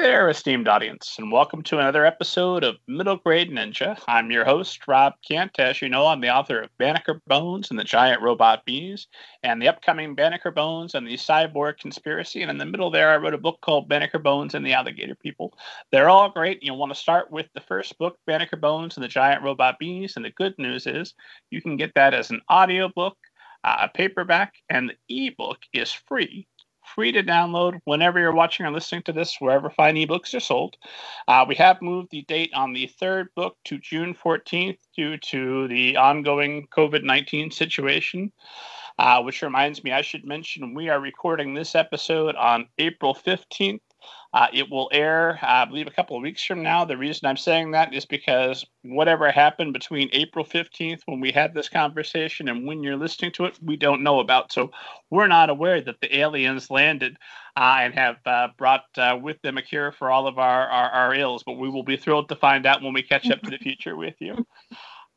There, esteemed audience, and welcome to another episode of Middle Grade Ninja. I'm your host, Rob Kent. As you know, I'm the author of Banneker Bones and the Giant Robot Bees, and the upcoming Banneker Bones and the Cyborg Conspiracy. And in the middle there, I wrote a book called Banneker Bones and the Alligator People. They're all great. You'll want to start with the first book, Banneker Bones and the Giant Robot Bees. And the good news is you can get that as an audiobook, uh, a paperback, and the ebook is free free to download whenever you're watching or listening to this, wherever fine ebooks are sold. Uh, we have moved the date on the third book to June 14th due to the ongoing COVID 19 situation. Uh, which reminds me, I should mention we are recording this episode on April 15th. Uh, it will air, I believe, a couple of weeks from now. The reason I'm saying that is because whatever happened between April 15th when we had this conversation and when you're listening to it, we don't know about. So we're not aware that the aliens landed uh, and have uh, brought uh, with them a cure for all of our, our, our ills. But we will be thrilled to find out when we catch up to the future with you.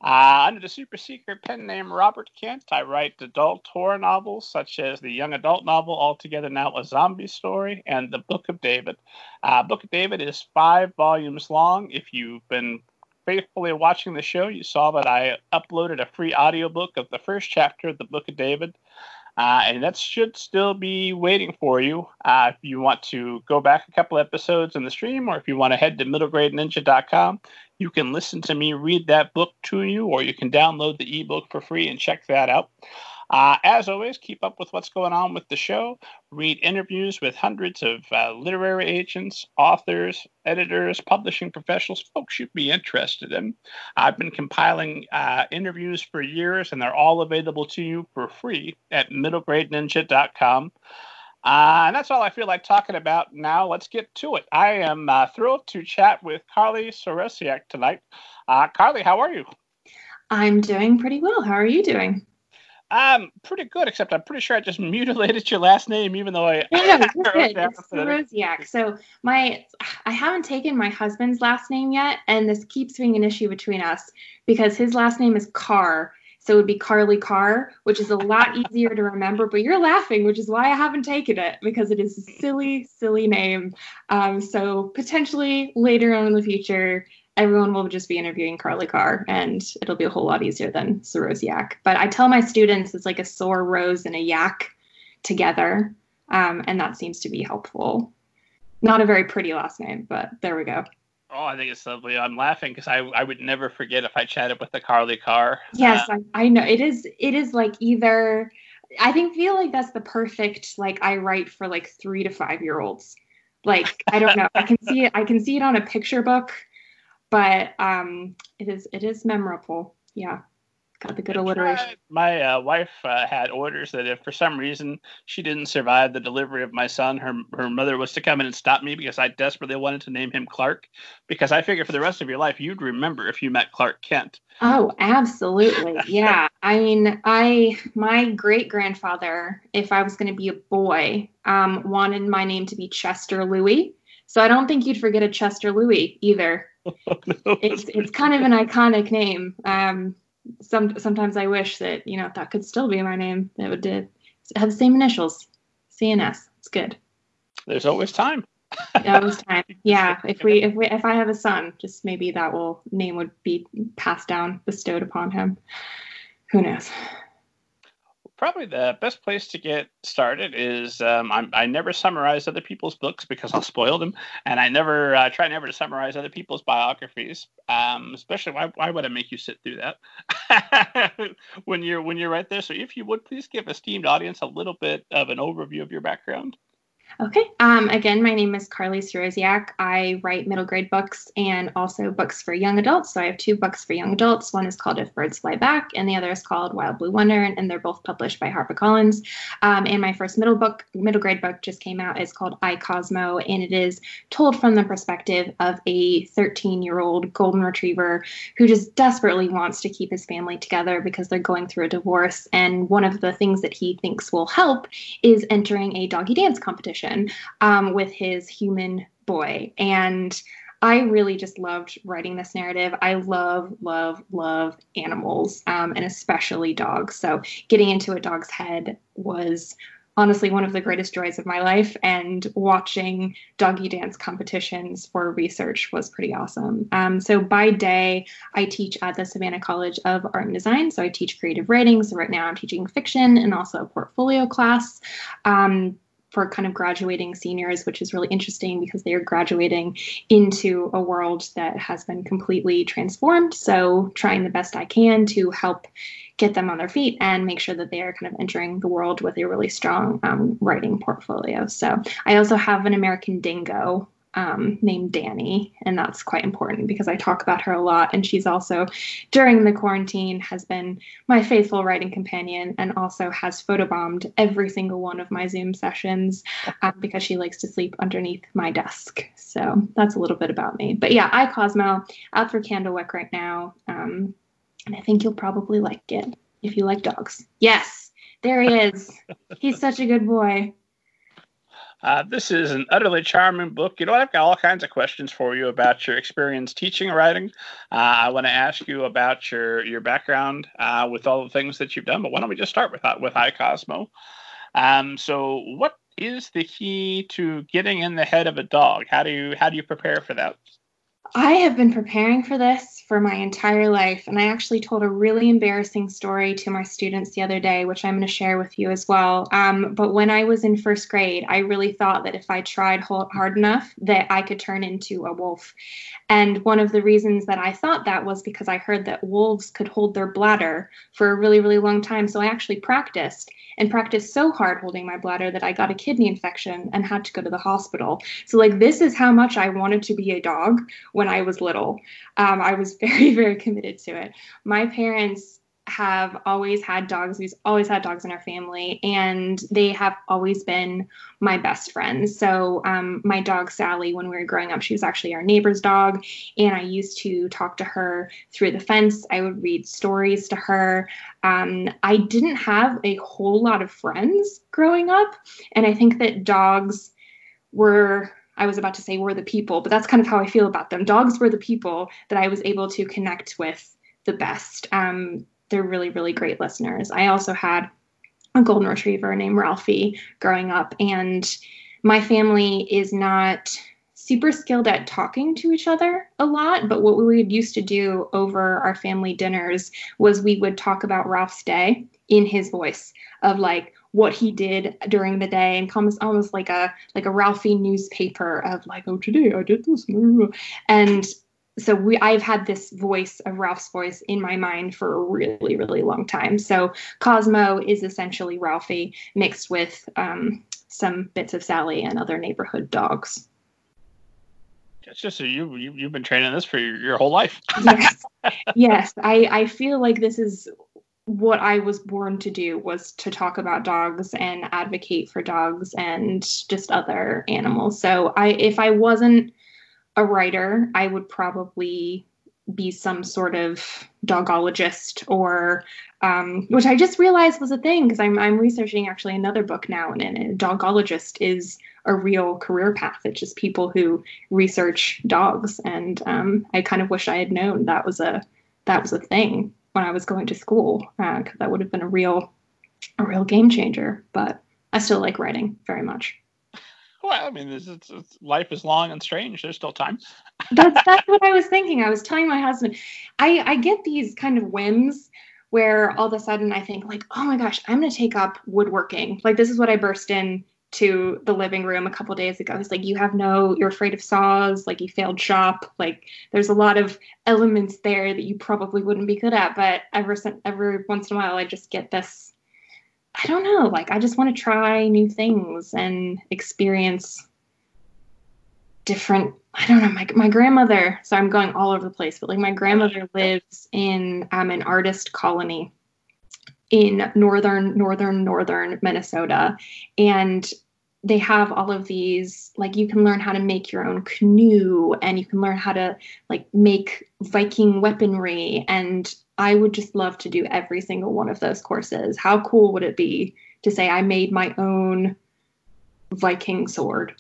Uh, under the super secret pen name Robert Kent, I write adult horror novels such as the young adult novel Altogether Now a Zombie Story and the Book of David. Uh, Book of David is five volumes long. If you've been faithfully watching the show, you saw that I uploaded a free audiobook of the first chapter of the Book of David. Uh, and that should still be waiting for you uh, if you want to go back a couple episodes in the stream or if you want to head to middlegradeninja.com you can listen to me read that book to you, or you can download the ebook for free and check that out. Uh, as always, keep up with what's going on with the show. Read interviews with hundreds of uh, literary agents, authors, editors, publishing professionals, folks you'd be interested in. I've been compiling uh, interviews for years, and they're all available to you for free at middlegradeninja.com. Uh, and that's all I feel like talking about now. Let's get to it. I am uh, thrilled to chat with Carly Sorosiak tonight. Uh, Carly, how are you? I'm doing pretty well. How are you doing? Um, pretty good, except I'm pretty sure I just mutilated your last name, even though I. No, no, it's Sorosiak. So my, I haven't taken my husband's last name yet, and this keeps being an issue between us because his last name is Carr, so it would be Carly Carr, which is a lot easier to remember. But you're laughing, which is why I haven't taken it because it is a silly, silly name. Um, so potentially later on in the future, everyone will just be interviewing Carly Carr, and it'll be a whole lot easier than Sorosiak. But I tell my students it's like a sore rose and a yak together, um, and that seems to be helpful. Not a very pretty last name, but there we go. Oh, I think it's lovely. I'm laughing because I I would never forget if I chatted with the Carly Carr. Yes, uh, I, I know it is. It is like either. I think feel like that's the perfect like I write for like three to five year olds. Like I don't know. I can see it. I can see it on a picture book, but um, it is it is memorable. Yeah got the good alliteration. My uh, wife uh, had orders that if for some reason she didn't survive the delivery of my son, her her mother was to come in and stop me because I desperately wanted to name him Clark. Because I figured for the rest of your life you'd remember if you met Clark Kent. Oh, absolutely. Yeah. I mean, I my great grandfather, if I was going to be a boy, um, wanted my name to be Chester Louis. So I don't think you'd forget a Chester Louis either. Oh, no. It's it's kind of an iconic name. Um, some sometimes I wish that you know that could still be my name. That would uh, have the same initials, CNS. It's good. There's always time. always time. Yeah. If we if we if I have a son, just maybe that will name would be passed down, bestowed upon him. Who knows? Probably the best place to get started is um, i never summarize other people's books because I'll spoil them, and I never uh, try never to summarize other people's biographies. Um, especially why, why would I make you sit through that when you're when you're right there? So if you would please give esteemed audience a little bit of an overview of your background. Okay. Um, again, my name is Carly Sorosiak. I write middle grade books and also books for young adults. So I have two books for young adults. One is called If Birds Fly Back, and the other is called Wild Blue Wonder, and, and they're both published by HarperCollins. Um, and my first middle book, middle grade book, just came out. It's called I Cosmo, and it is told from the perspective of a 13 year old golden retriever who just desperately wants to keep his family together because they're going through a divorce. And one of the things that he thinks will help is entering a doggy dance competition um, with his human boy. And I really just loved writing this narrative. I love, love, love animals, um, and especially dogs. So getting into a dog's head was honestly one of the greatest joys of my life. And watching doggy dance competitions for research was pretty awesome. Um, so by day, I teach at the Savannah College of Art and Design. So I teach creative writing. So right now I'm teaching fiction and also a portfolio class. Um, for kind of graduating seniors, which is really interesting because they are graduating into a world that has been completely transformed. So, trying the best I can to help get them on their feet and make sure that they are kind of entering the world with a really strong um, writing portfolio. So, I also have an American Dingo um, named Danny, and that's quite important because I talk about her a lot. And she's also, during the quarantine, has been my faithful writing companion, and also has photobombed every single one of my Zoom sessions um, because she likes to sleep underneath my desk. So that's a little bit about me. But yeah, I Cosmo out for Candlewick right now, um, and I think you'll probably like it if you like dogs. Yes, there he is. He's such a good boy. Uh, this is an utterly charming book. You know, I've got all kinds of questions for you about your experience teaching writing. Uh, I want to ask you about your your background uh, with all the things that you've done. But why don't we just start with with I Cosmo? Um, so, what is the key to getting in the head of a dog? How do you how do you prepare for that? I have been preparing for this for my entire life, and I actually told a really embarrassing story to my students the other day, which I'm going to share with you as well. Um, but when I was in first grade, I really thought that if I tried hard enough, that I could turn into a wolf. And one of the reasons that I thought that was because I heard that wolves could hold their bladder for a really, really long time. So I actually practiced and practiced so hard holding my bladder that I got a kidney infection and had to go to the hospital. So, like, this is how much I wanted to be a dog when I was little. Um, I was very, very committed to it. My parents have always had dogs. We've always had dogs in our family, and they have always been my best friends. So, um, my dog Sally, when we were growing up, she was actually our neighbor's dog, and I used to talk to her through the fence. I would read stories to her. Um, I didn't have a whole lot of friends growing up, and I think that dogs were I was about to say were the people, but that's kind of how I feel about them. Dogs were the people that I was able to connect with the best. Um, they're really, really great listeners. I also had a golden retriever named Ralphie growing up, and my family is not super skilled at talking to each other a lot, but what we used to do over our family dinners was we would talk about Ralph's day in his voice of like what he did during the day and almost almost like a like a Ralphie newspaper of like oh today I did this and so we I've had this voice of Ralph's voice in my mind for a really really long time. So Cosmo is essentially Ralphie mixed with um, some bits of Sally and other neighborhood dogs. It's just a, you, you you've been training this for your, your whole life. yes, yes. I I feel like this is what I was born to do was to talk about dogs and advocate for dogs and just other animals. So I if I wasn't a writer, I would probably be some sort of dogologist or um, which I just realized was a thing because I'm I'm researching actually another book now and, and a dogologist is a real career path. It's just people who research dogs and um, I kind of wish I had known that was a that was a thing when I was going to school because uh, that would have been a real a real game changer. But I still like writing very much. Well, I mean, this is, life is long and strange. There's still time. that's that's what I was thinking. I was telling my husband, I I get these kind of whims where all of a sudden I think like, oh my gosh, I'm gonna take up woodworking. Like this is what I burst in to the living room a couple days ago. He's like, you have no, you're afraid of saws, like you failed shop. Like there's a lot of elements there that you probably wouldn't be good at. But ever every once in a while, I just get this I don't know, like I just want to try new things and experience different I don't know, my my grandmother, so I'm going all over the place, but like my grandmother lives in um an artist colony in northern northern northern Minnesota and they have all of these like you can learn how to make your own canoe and you can learn how to like make viking weaponry. And i would just love to do every single one of those courses. How cool would it be to say i made my own viking sword?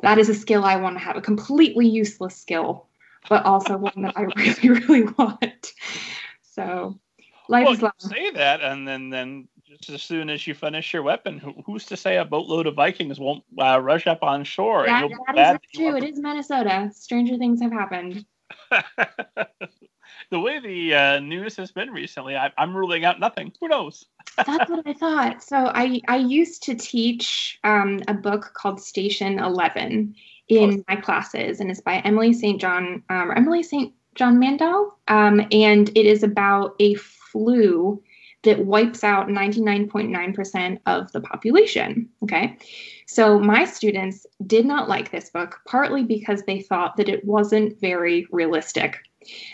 That is a skill i want to have a completely useless skill but also one that i really really want. So life well, is long. say that and then then just as soon as you finish your weapon, who, who's to say a boatload of Vikings won't uh, rush up on shore? Yeah, that is true. It is Minnesota. Stranger things have happened. the way the uh, news has been recently, I, am ruling out nothing. Who knows? That's what I thought. So I I used to teach um, a book called Station Eleven in my classes, and it's by Emily St. John um, Emily St. John Mandel, um, and it is about a flu that wipes out 99.9% of the population. Okay. So my students did not like this book, partly because they thought that it wasn't very realistic.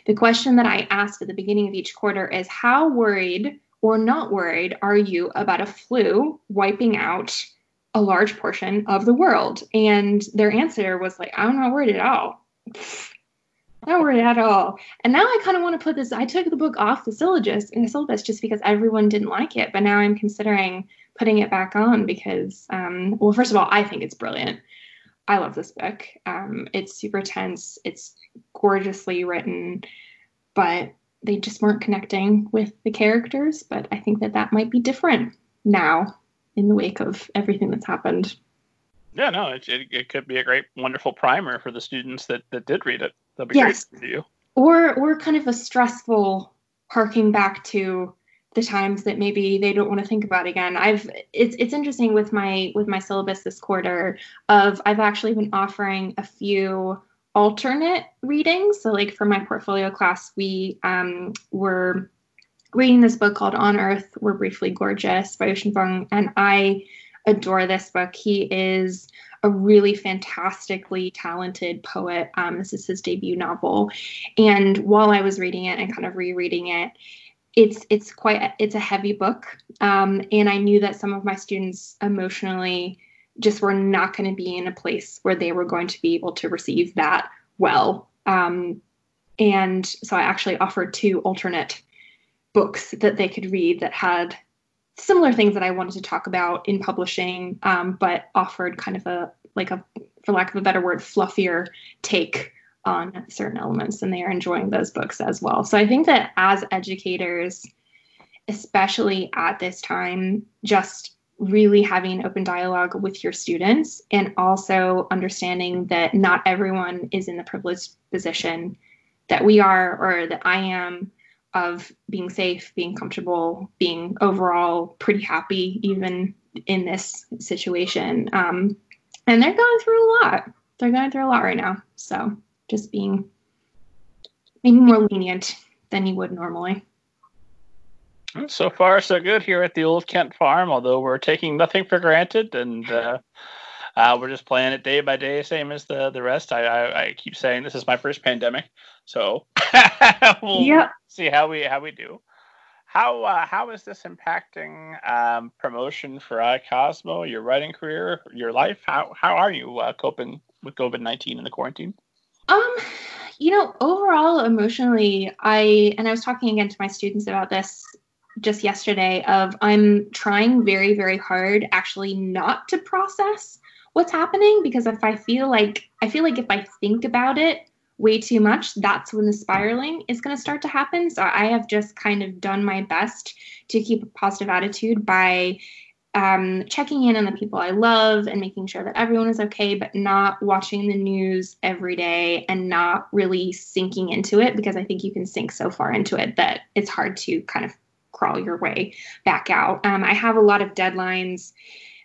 The question that I asked at the beginning of each quarter is How worried or not worried are you about a flu wiping out a large portion of the world? And their answer was like, I'm not worried at all. Not worried at all. And now I kind of want to put this. I took the book off the syllabus, in the syllabus just because everyone didn't like it. But now I'm considering putting it back on because, um, well, first of all, I think it's brilliant. I love this book. Um, it's super tense. It's gorgeously written, but they just weren't connecting with the characters. But I think that that might be different now in the wake of everything that's happened. Yeah, no, it, it, it could be a great, wonderful primer for the students that, that did read it. That'd be yes. great for you. Or, or kind of a stressful harking back to the times that maybe they don't want to think about again. I've it's it's interesting with my with my syllabus this quarter of I've actually been offering a few alternate readings. So like for my portfolio class, we um, were reading this book called On Earth We're Briefly Gorgeous by Ocean Vuong, and I adore this book. He is a really fantastically talented poet. Um, this is his debut novel, and while I was reading it and kind of rereading it, it's it's quite it's a heavy book, um, and I knew that some of my students emotionally just were not going to be in a place where they were going to be able to receive that well. Um, and so I actually offered two alternate books that they could read that had similar things that I wanted to talk about in publishing, um, but offered kind of a like a, for lack of a better word, fluffier take on certain elements, and they are enjoying those books as well. So I think that as educators, especially at this time, just really having open dialogue with your students and also understanding that not everyone is in the privileged position that we are or that I am of being safe, being comfortable, being overall pretty happy even in this situation. Um, and they're going through a lot. They're going through a lot right now. So just being maybe more lenient than you would normally. So far, so good here at the old Kent farm. Although we're taking nothing for granted, and uh, uh, we're just playing it day by day, same as the the rest. I, I, I keep saying this is my first pandemic, so we'll yep. see how we how we do. How uh, how is this impacting um, promotion for I Cosmo, your writing career, your life? How how are you uh, coping with COVID nineteen and the quarantine? Um, you know, overall emotionally, I and I was talking again to my students about this just yesterday of I'm trying very, very hard actually not to process what's happening because if I feel like I feel like if I think about it way too much, that's when the spiraling is going to start to happen. So I have just kind of done my best to keep a positive attitude by um, checking in on the people I love and making sure that everyone is okay, but not watching the news every day and not really sinking into it because I think you can sink so far into it that it's hard to kind of crawl your way back out. Um, I have a lot of deadlines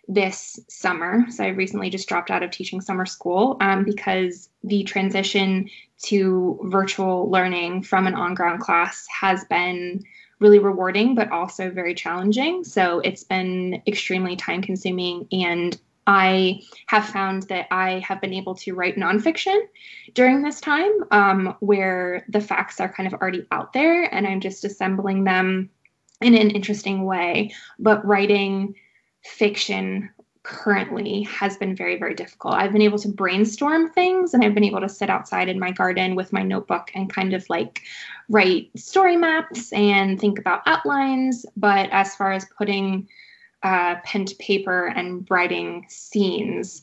this summer. So I recently just dropped out of teaching summer school um, because the transition to virtual learning from an on ground class has been really rewarding, but also very challenging. So it's been extremely time consuming. And I have found that I have been able to write nonfiction during this time um, where the facts are kind of already out there and I'm just assembling them in an interesting way. But writing fiction currently has been very, very difficult. I've been able to brainstorm things and I've been able to sit outside in my garden with my notebook and kind of like write story maps and think about outlines. But as far as putting uh, pen to paper and writing scenes,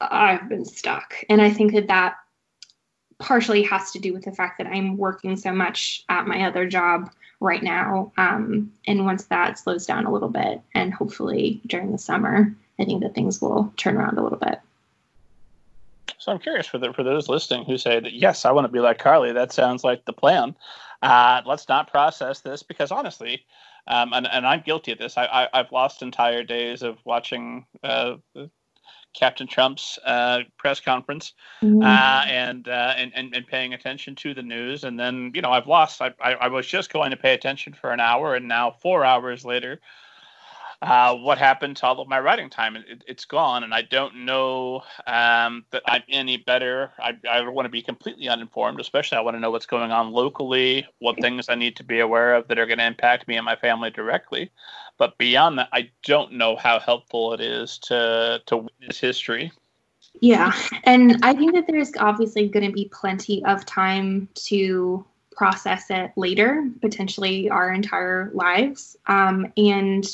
I've been stuck. And I think that that partially has to do with the fact that I'm working so much at my other job right now. Um, and once that slows down a little bit, and hopefully during the summer, I think that things will turn around a little bit. So I'm curious for the, for those listening who say that yes, I want to be like Carly. That sounds like the plan. Uh, let's not process this because honestly, um, and, and I'm guilty of this. I, I have lost entire days of watching uh, Captain Trump's uh, press conference mm-hmm. uh, and, uh, and, and and paying attention to the news, and then you know I've lost. I, I, I was just going to pay attention for an hour, and now four hours later, uh, what happened to all of my writing time? It, has gone, and I don't know um, that I'm any better. I, I want to be completely uninformed, especially I want to know what's going on locally, what things I need to be aware of that are going to impact me and my family directly. But beyond that, I don't know how helpful it is to to witness history. Yeah, and I think that there's obviously going to be plenty of time to process it later, potentially our entire lives. Um, and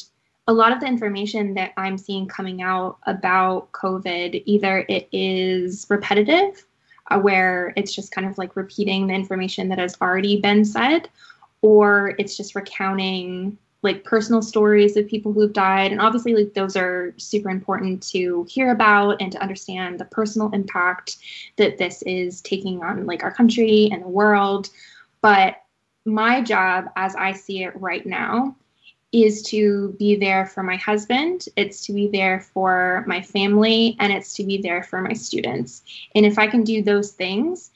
a lot of the information that I'm seeing coming out about COVID, either it is repetitive, uh, where it's just kind of like repeating the information that has already been said, or it's just recounting like personal stories of people who've died. And obviously, like those are super important to hear about and to understand the personal impact that this is taking on like our country and the world. But my job, as I see it right now, is to be there for my husband, it's to be there for my family, and it's to be there for my students. And if I can do those things,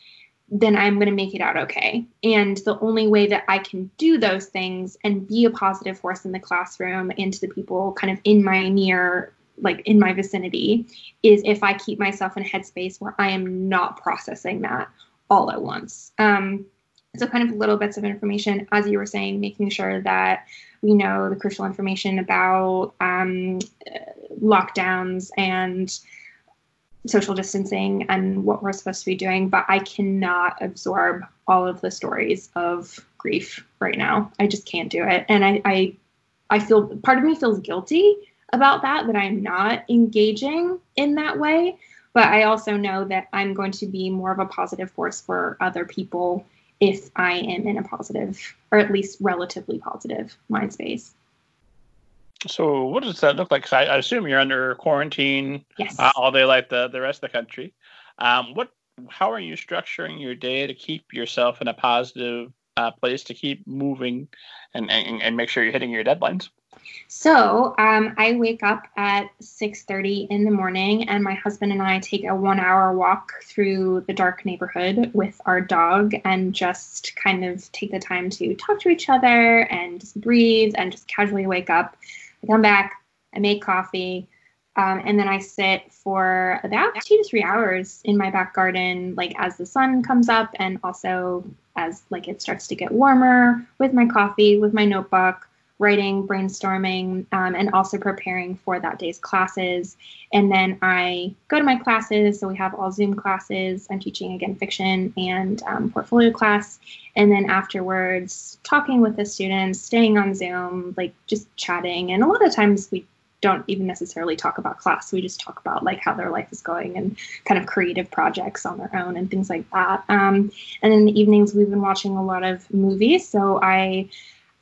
then I'm going to make it out okay. And the only way that I can do those things and be a positive force in the classroom and to the people kind of in my near, like in my vicinity, is if I keep myself in a headspace where I am not processing that all at once. Um, so, kind of little bits of information, as you were saying, making sure that we know the crucial information about um, lockdowns and social distancing and what we're supposed to be doing, but I cannot absorb all of the stories of grief right now. I just can't do it. And I, I, I feel part of me feels guilty about that, that I'm not engaging in that way. But I also know that I'm going to be more of a positive force for other people if I am in a positive, or at least relatively positive mind space. So, what does that look like? I, I, assume you're under quarantine yes. uh, all day, like the, the rest of the country. Um, what? How are you structuring your day to keep yourself in a positive uh, place to keep moving and, and, and make sure you're hitting your deadlines? So um, I wake up at 6:30 in the morning, and my husband and I take a one-hour walk through the dark neighborhood with our dog, and just kind of take the time to talk to each other and just breathe and just casually wake up. I come back, I make coffee, um, and then I sit for about two to three hours in my back garden, like as the sun comes up, and also as like it starts to get warmer with my coffee, with my notebook writing, brainstorming, um, and also preparing for that day's classes. And then I go to my classes. So we have all Zoom classes. I'm teaching again fiction and um, portfolio class. And then afterwards, talking with the students, staying on Zoom, like just chatting. And a lot of times we don't even necessarily talk about class. We just talk about like how their life is going and kind of creative projects on their own and things like that. Um, and in the evenings, we've been watching a lot of movies. So I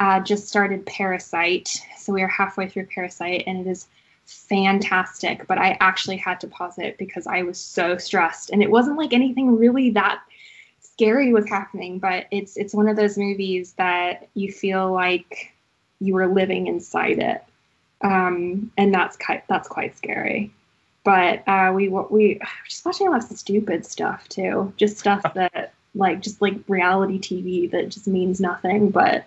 uh, just started Parasite. So we are halfway through Parasite, and it is fantastic. But I actually had to pause it because I was so stressed, and it wasn't like anything really that scary was happening. But it's it's one of those movies that you feel like you were living inside it, um, and that's quite that's quite scary. But uh, we we just watching a lot of stupid stuff too, just stuff that like just like reality TV that just means nothing, but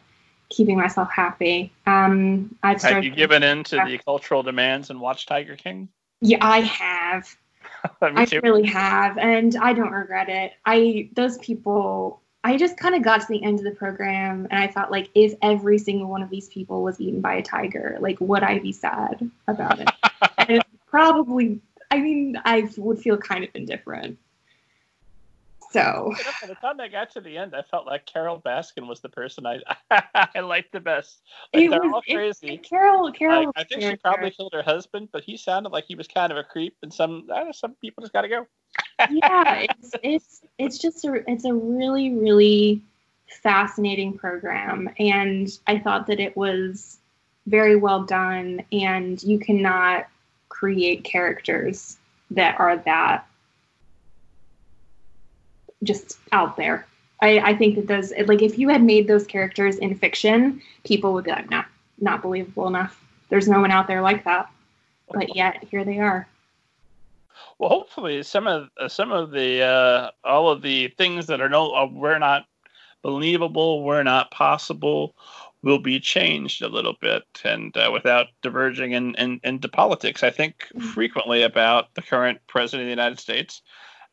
keeping myself happy. Um, I've started. Have you given in to the cultural demands and watched Tiger King? Yeah, I have. I really have, and I don't regret it. I those people. I just kind of got to the end of the program, and I thought, like, if every single one of these people was eaten by a tiger, like, would I be sad about it? and probably. I mean, I would feel kind of indifferent. So by the time I got to the end, I felt like Carole Baskin was the person I I liked the best. Like, they're was, all crazy. It, Carol, Carol. Like, I think she probably killed her husband, but he sounded like he was kind of a creep, and some know, some people just got to go. yeah, it's it's it's just a it's a really really fascinating program, and I thought that it was very well done. And you cannot create characters that are that just out there. I, I think that those like if you had made those characters in fiction, people would be like, not not believable enough. There's no one out there like that. But yet here they are. Well, hopefully some of uh, some of the uh, all of the things that are no uh, we're not believable, we're not possible, will be changed a little bit, and uh, without diverging in, in, into politics. I think mm-hmm. frequently about the current president of the United States.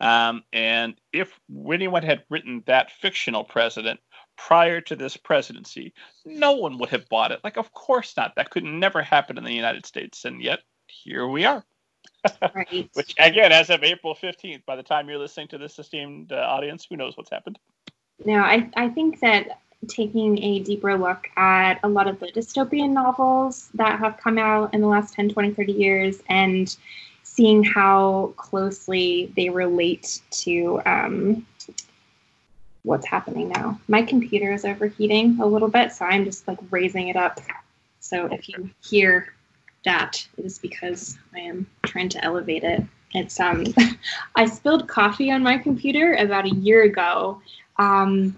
Um, and if anyone had written that fictional president prior to this presidency, no one would have bought it. Like, of course not. That could never happen in the United States. And yet, here we are. Right. Which, again, as of April 15th, by the time you're listening to this esteemed uh, audience, who knows what's happened? Now, I, I think that taking a deeper look at a lot of the dystopian novels that have come out in the last 10, 20, 30 years and seeing how closely they relate to um, what's happening now. My computer is overheating a little bit, so I'm just like raising it up. So if you hear that, it is because I am trying to elevate it. It's um, I spilled coffee on my computer about a year ago, um,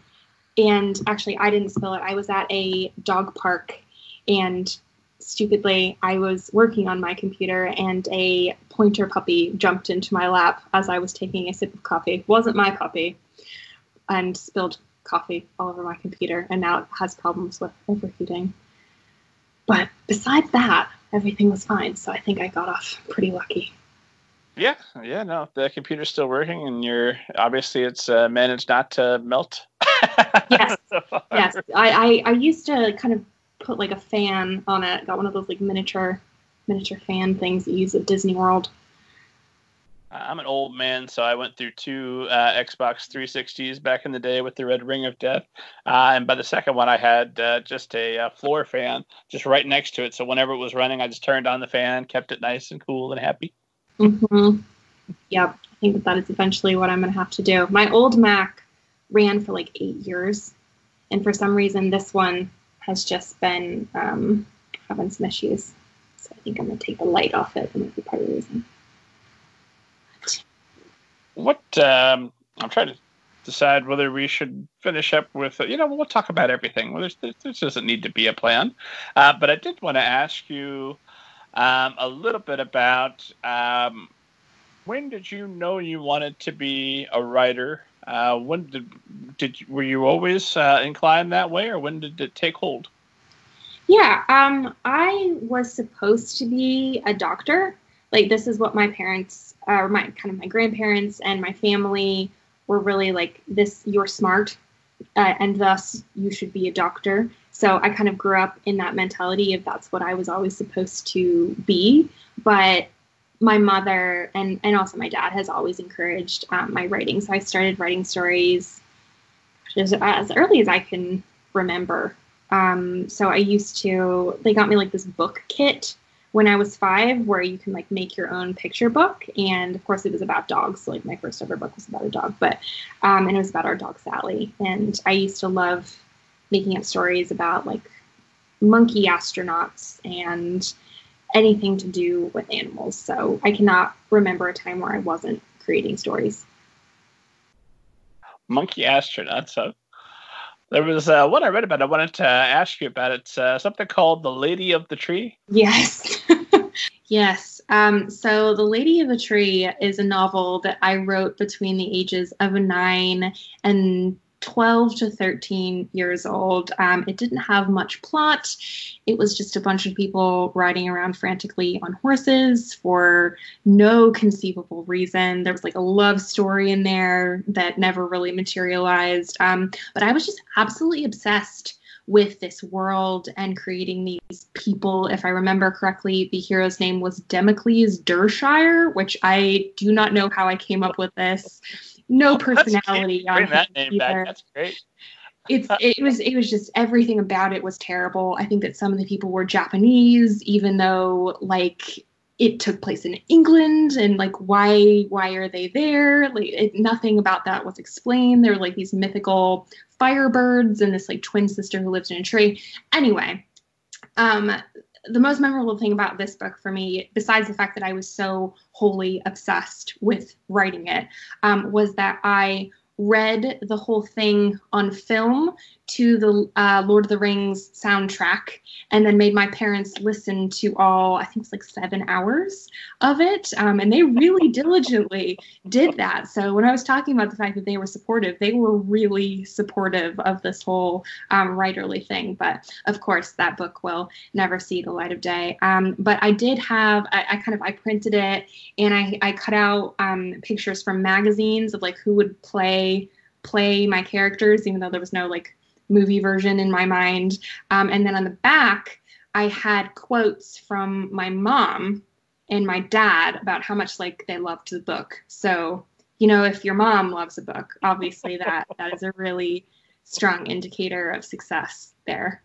and actually I didn't spill it. I was at a dog park, and stupidly, I was working on my computer and a pointer puppy jumped into my lap as I was taking a sip of coffee. It wasn't my puppy, and spilled coffee all over my computer, and now it has problems with overheating. But besides that, everything was fine. So I think I got off pretty lucky. Yeah, yeah, no, the computer's still working, and you're obviously it's uh, managed not to melt. yes, yes. I, I I used to kind of put like a fan on it. Got one of those like miniature miniature fan things that you use at Disney World. I'm an old man, so I went through two uh, Xbox 360s back in the day with the Red Ring of Death, uh, and by the second one, I had uh, just a uh, floor fan just right next to it. So whenever it was running, I just turned on the fan, kept it nice and cool and happy. Mm-hmm. Yep, I think that that is eventually what I'm going to have to do. My old Mac ran for like eight years, and for some reason, this one has just been um, having some issues. So I think I'm going to take the light off it. That might be part of the reason. What um, I'm trying to decide whether we should finish up with, you know, we'll talk about everything. Well, there's, there doesn't need to be a plan. Uh, but I did want to ask you um, a little bit about um, when did you know you wanted to be a writer? Uh, when did did were you always uh, inclined that way, or when did it take hold? Yeah, um, I was supposed to be a doctor. Like this is what my parents, uh, my kind of my grandparents and my family were really like. This you're smart, uh, and thus you should be a doctor. So I kind of grew up in that mentality of that's what I was always supposed to be. But my mother and and also my dad has always encouraged um, my writing. So I started writing stories as, as early as I can remember. Um, so I used to, they got me like this book kit when I was five where you can like make your own picture book. And of course, it was about dogs. So, like, my first ever book was about a dog, but, um, and it was about our dog Sally. And I used to love making up stories about like monkey astronauts and anything to do with animals. So, I cannot remember a time where I wasn't creating stories. Monkey astronauts. So there was uh, one I read about. I wanted to ask you about. It's uh, something called "The Lady of the Tree." Yes, yes. Um, so, "The Lady of the Tree" is a novel that I wrote between the ages of nine and 12 to 13 years old. Um, it didn't have much plot. It was just a bunch of people riding around frantically on horses for no conceivable reason. There was like a love story in there that never really materialized. Um, but I was just absolutely obsessed with this world and creating these people. If I remember correctly, the hero's name was Democles Dershire, which I do not know how I came up with this no personality on that name either. Back. That's great. it's it was it was just everything about it was terrible. I think that some of the people were Japanese, even though like it took place in England and like why why are they there? Like it, nothing about that was explained. There were like these mythical firebirds and this like twin sister who lives in a tree. Anyway, um, the most memorable thing about this book for me, besides the fact that I was so wholly obsessed with writing it, um, was that I read the whole thing on film to the uh, Lord of the Rings soundtrack and then made my parents listen to all, I think it's like seven hours of it. Um, and they really diligently did that. So when I was talking about the fact that they were supportive, they were really supportive of this whole um, writerly thing. But of course, that book will never see the light of day. Um, but I did have, I, I, kind of, I printed it and I, I cut out um, pictures from magazines of like who would play play my characters even though there was no like movie version in my mind. Um, and then on the back, I had quotes from my mom and my dad about how much like they loved the book. So, you know, if your mom loves a book, obviously that that is a really strong indicator of success there.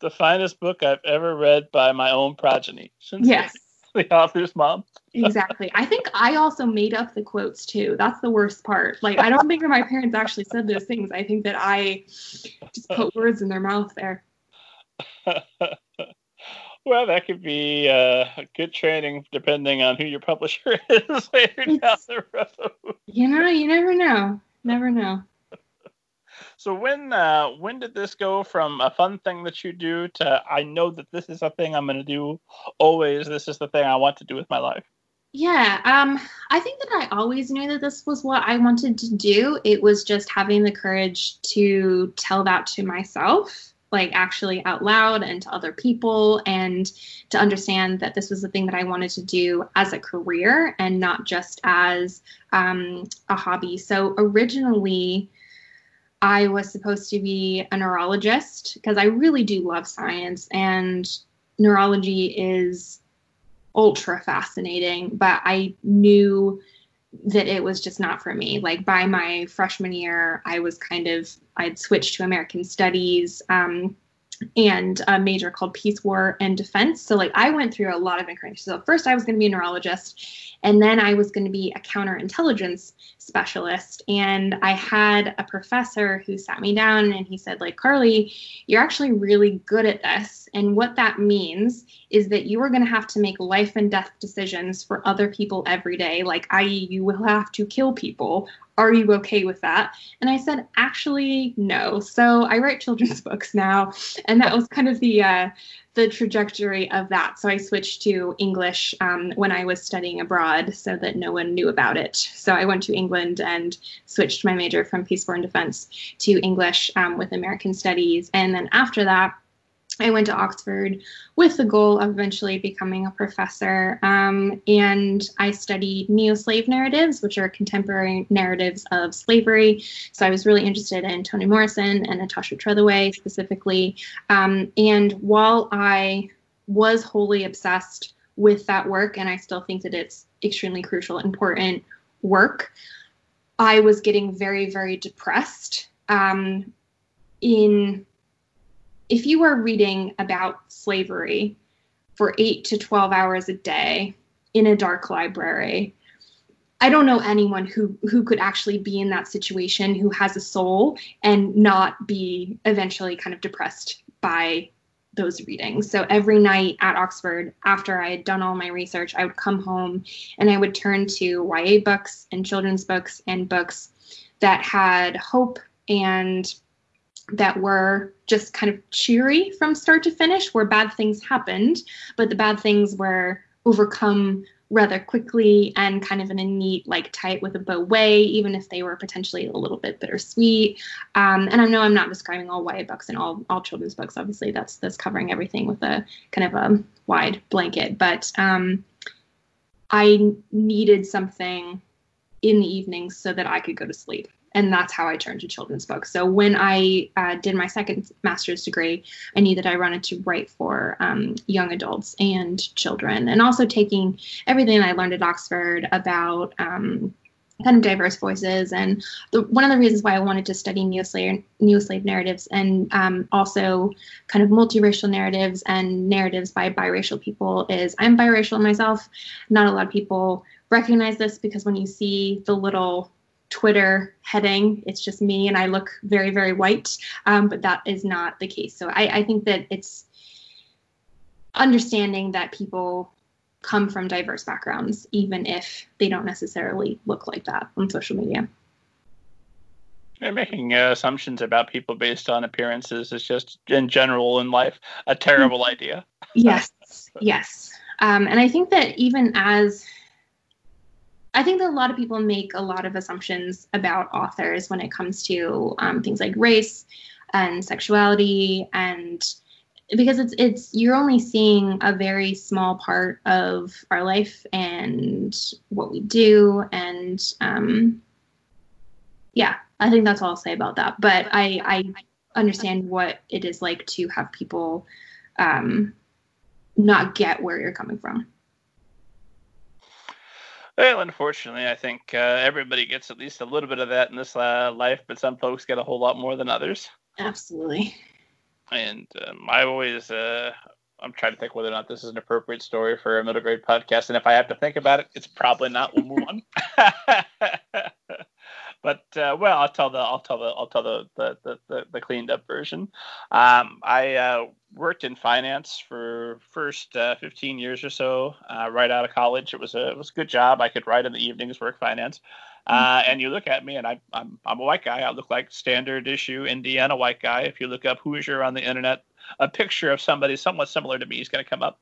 The finest book I've ever read by my own progeny. Yes. The author's mom. exactly. I think I also made up the quotes too. That's the worst part. Like, I don't think that my parents actually said those things. I think that I just put words in their mouth there. well, that could be uh, good training depending on who your publisher is later down the road. You know, you never know. Never know. So when uh, when did this go from a fun thing that you do to I know that this is a thing I'm going to do always. This is the thing I want to do with my life. Yeah, um, I think that I always knew that this was what I wanted to do. It was just having the courage to tell that to myself, like actually out loud and to other people, and to understand that this was the thing that I wanted to do as a career and not just as um, a hobby. So originally, I was supposed to be a neurologist because I really do love science, and neurology is ultra fascinating, but I knew that it was just not for me. Like by my freshman year, I was kind of I'd switched to American Studies. Um, and a major called Peace, War, and Defense. So, like, I went through a lot of incarnations. So, first, I was going to be a neurologist, and then I was going to be a counterintelligence specialist. And I had a professor who sat me down and he said, like, Carly, you're actually really good at this. And what that means is that you are going to have to make life and death decisions for other people every day. Like, i.e., you will have to kill people are you okay with that? And I said, actually, no. So I write children's books now, and that was kind of the uh, the trajectory of that. So I switched to English um, when I was studying abroad, so that no one knew about it. So I went to England and switched my major from Peace, and Defense to English um, with American Studies, and then after that. I went to Oxford with the goal of eventually becoming a professor. Um, and I studied neo slave narratives, which are contemporary narratives of slavery. So I was really interested in Toni Morrison and Natasha Trethewey specifically. Um, and while I was wholly obsessed with that work, and I still think that it's extremely crucial, important work, I was getting very, very depressed um, in if you are reading about slavery for eight to 12 hours a day in a dark library, I don't know anyone who who could actually be in that situation who has a soul and not be eventually kind of depressed by those readings. So every night at Oxford, after I had done all my research, I would come home and I would turn to YA books and children's books and books that had hope and that were just kind of cheery from start to finish, where bad things happened, but the bad things were overcome rather quickly and kind of in a neat, like tight with a bow way, even if they were potentially a little bit bittersweet. Um, and I know I'm not describing all YA books and all all children's books. Obviously, that's that's covering everything with a kind of a wide blanket. But um, I needed something in the evenings so that I could go to sleep and that's how I turned to children's books. So when I uh, did my second master's degree, I knew that I wanted to write for um, young adults and children, and also taking everything I learned at Oxford about um, kind of diverse voices. And the, one of the reasons why I wanted to study neo-slave, neo-slave narratives and um, also kind of multiracial narratives and narratives by biracial people is I'm biracial myself. Not a lot of people recognize this because when you see the little Twitter heading, it's just me and I look very, very white. Um, but that is not the case. So I, I think that it's understanding that people come from diverse backgrounds, even if they don't necessarily look like that on social media. And making uh, assumptions about people based on appearances is just, in general, in life, a terrible mm-hmm. idea. yes, yes. Um, and I think that even as I think that a lot of people make a lot of assumptions about authors when it comes to um, things like race and sexuality and because it's it's you're only seeing a very small part of our life and what we do and um, yeah i think that's all i'll say about that. But i i understand what it is like to have people um, not get where you're coming from well, unfortunately, I think uh, everybody gets at least a little bit of that in this uh, life, but some folks get a whole lot more than others. Absolutely and um, I always uh, I'm trying to think whether or not this is an appropriate story for a middle grade podcast, and if I have to think about it, it's probably not. We'll move on. but uh, well, I'll tell the I'll tell the I'll tell the the the, the cleaned up version. Um, I uh, worked in finance for first uh, 15 years or so, uh, right out of college. It was a it was a good job. I could write in the evenings, work finance. Uh, and you look at me, and I, I'm I'm a white guy. I look like standard issue Indiana white guy. If you look up Hoosier on the internet, a picture of somebody somewhat similar to me is going to come up.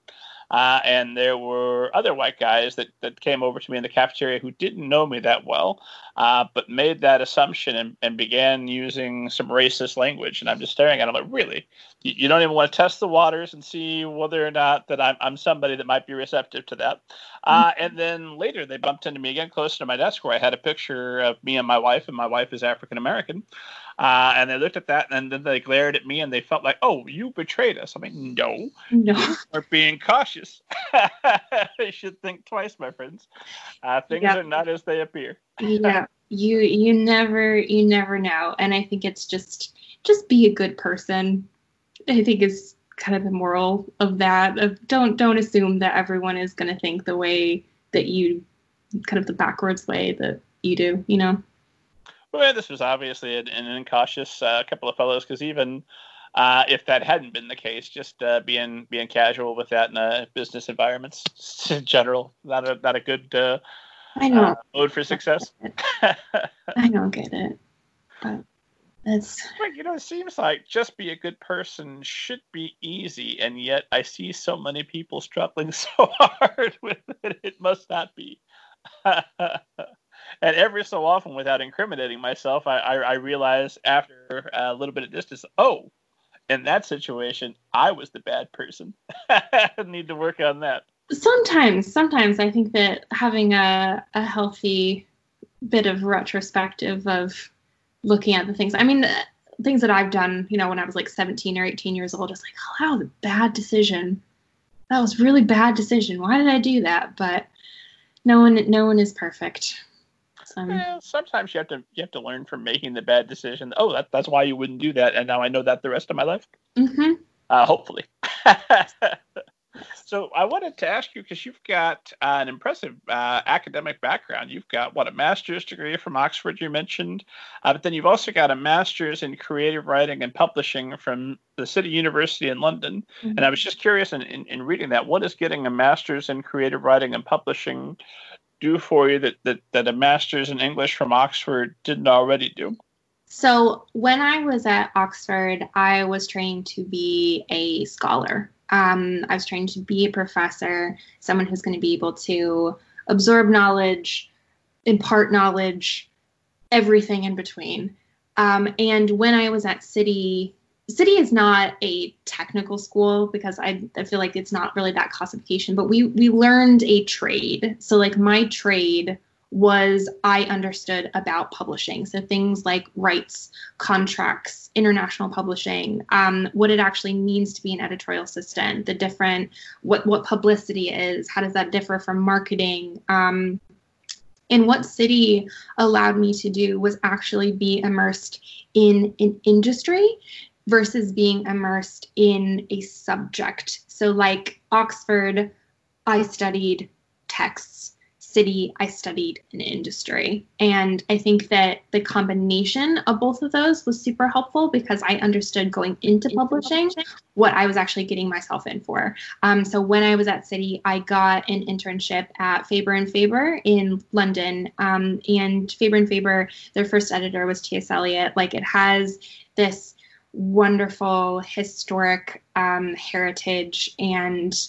Uh, and there were other white guys that, that came over to me in the cafeteria who didn't know me that well, uh, but made that assumption and, and began using some racist language. And I'm just staring at them like, really? You, you don't even want to test the waters and see whether or not that I'm, I'm somebody that might be receptive to that. Uh, mm-hmm. and then later they bumped into me again close to my desk where I had a picture of me and my wife, and my wife is African American. Uh, and they looked at that and then they glared at me and they felt like, oh, you betrayed us. I mean, no, no, we're being cautious. they should think twice, my friends. Uh, things are not as they appear. yeah, you you never you never know, and I think it's just just be a good person. I think is kind of the moral of that. Of don't don't assume that everyone is going to think the way that you, kind of the backwards way that you do. You know. Well, this was obviously an, an incautious uh, couple of fellows because even uh, if that hadn't been the case, just uh, being being casual with that in a business environments in general, not a not a good uh, I know uh, mode for success. I don't get it, but it's like you know, it seems like just be a good person should be easy, and yet I see so many people struggling so hard with it. It must not be and every so often, without incriminating myself, I, I, I realize after a little bit of distance, oh, in that situation, I was the bad person. I need to work on that. Sometimes, sometimes I think that having a, a healthy bit of retrospective of looking at the things, I mean, uh, things that I've done, you know, when I was like 17 or 18 years old, just like, oh, that was a bad decision. That was really bad decision. Why did I do that? But no one, no one is perfect. Well, sometimes you have to you have to learn from making the bad decision. Oh, that, that's why you wouldn't do that, and now I know that the rest of my life. Mm-hmm. Uh, hopefully. so I wanted to ask you because you've got uh, an impressive uh, academic background. You've got what a master's degree from Oxford you mentioned, uh, but then you've also got a master's in creative writing and publishing from the City University in London. Mm-hmm. And I was just curious in, in, in reading that, what is getting a master's in creative writing and publishing do for you that, that, that a master's in English from Oxford didn't already do? So, when I was at Oxford, I was trained to be a scholar. Um, I was trained to be a professor, someone who's going to be able to absorb knowledge, impart knowledge, everything in between. Um, and when I was at City, city is not a technical school because I, I feel like it's not really that classification but we we learned a trade. So like my trade was i understood about publishing. So things like rights contracts international publishing um, what it actually means to be an editorial assistant the different what what publicity is how does that differ from marketing um, And what City allowed me to do was actually be immersed in an industry versus being immersed in a subject. So, like Oxford, I studied texts city, I studied an industry. And I think that the combination of both of those was super helpful because I understood going into publishing what I was actually getting myself in for. Um, so when I was at City, I got an internship at Faber and Faber in London. Um, and Faber and Faber, their first editor was T.S. Eliot. Like it has this wonderful historic um, heritage and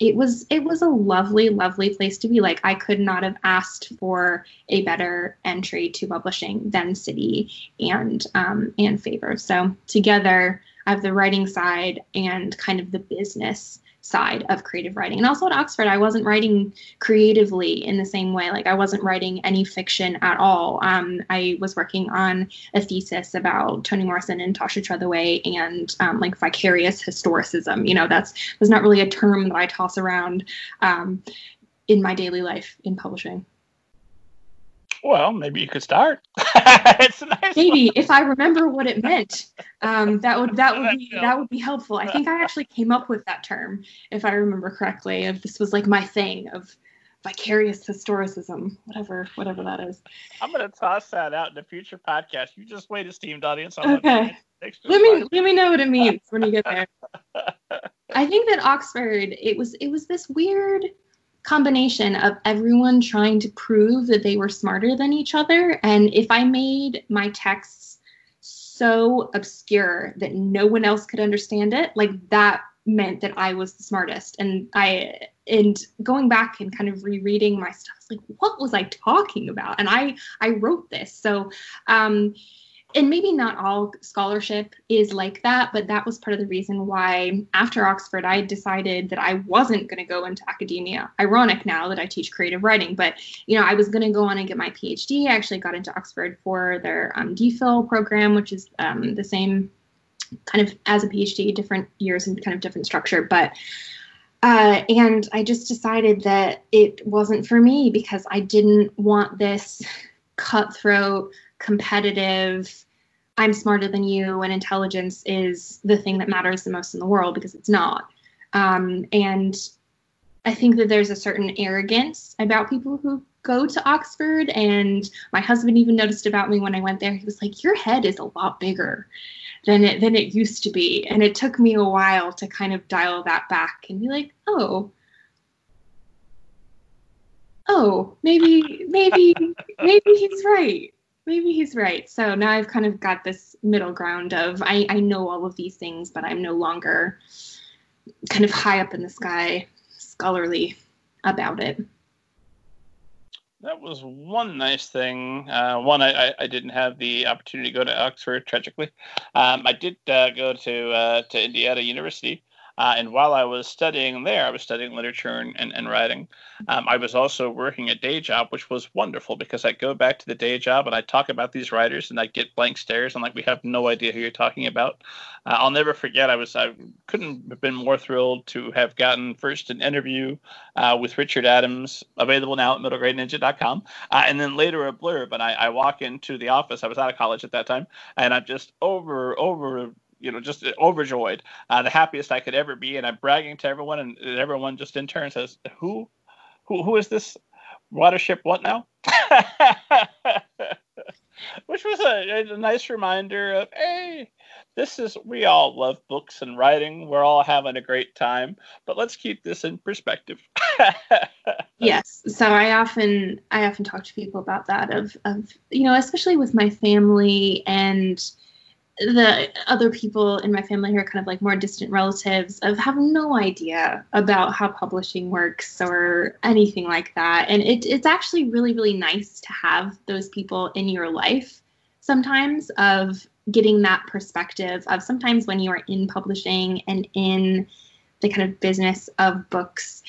it was it was a lovely lovely place to be. Like i could not have asked for a better entry to publishing than city and um, and Faber so together i have the writing side and kind of the business side of creative writing. And also at Oxford, I wasn't writing creatively in the same way. Like I wasn't writing any fiction at all. Um, I was working on a thesis about Toni Morrison and Tasha Trethewey and um, like vicarious historicism. You know, that's was not really a term that I toss around um, in my daily life in publishing. Well, maybe you could start. it's nice maybe one. if I remember what it meant, um, that would that would be that would be helpful. I think I actually came up with that term, if I remember correctly. If this was like my thing of vicarious historicism, whatever whatever that is. I'm gonna toss that out in a future podcast. You just wait, esteemed audience. okay. Let me let me know what it means when you get there. I think that Oxford, it was it was this weird combination of everyone trying to prove that they were smarter than each other. And if I made my texts so obscure that no one else could understand it, like that meant that I was the smartest. And I and going back and kind of rereading my stuff, like what was I talking about? And I I wrote this. So um and maybe not all scholarship is like that, but that was part of the reason why after Oxford I decided that I wasn't going to go into academia. Ironic now that I teach creative writing, but you know I was going to go on and get my PhD. I actually got into Oxford for their um, DPhil program, which is um, the same kind of as a PhD, different years and kind of different structure, but. Uh, and I just decided that it wasn't for me because I didn't want this cutthroat competitive i'm smarter than you and intelligence is the thing that matters the most in the world because it's not. Um, and i think that there's a certain arrogance about people who go to oxford and my husband even noticed about me when i went there. He was like your head is a lot bigger than it than it used to be. And it took me a while to kind of dial that back and be like oh oh maybe maybe maybe he's right maybe he's right. So now I've kind of got this middle ground of I, I know all of these things, but I'm no longer kind of high up in the sky, scholarly about it. That was one nice thing. Uh, one, I, I, didn't have the opportunity to go to Oxford, tragically. Um, I did uh, go to uh, to Indiana University, uh, and while I was studying there, I was studying literature and, and, and writing. Um, I was also working a day job, which was wonderful because I go back to the day job and I talk about these writers and I get blank stares and like we have no idea who you're talking about. Uh, I'll never forget. I was I couldn't have been more thrilled to have gotten first an interview uh, with Richard Adams, available now at middlegradeninja.com, uh, and then later a blurb. And I, I walk into the office. I was out of college at that time, and I'm just over over you know, just overjoyed, uh, the happiest I could ever be. And I'm bragging to everyone, and everyone just in turn says, "Who, who, who is this watership? What now?" Which was a, a nice reminder of, hey, this is we all love books and writing. We're all having a great time, but let's keep this in perspective. yes. So I often I often talk to people about that of of you know, especially with my family and the other people in my family who are kind of like more distant relatives of have no idea about how publishing works or anything like that. And it, it's actually really really nice to have those people in your life sometimes of getting that perspective of sometimes when you are in publishing and in the kind of business of books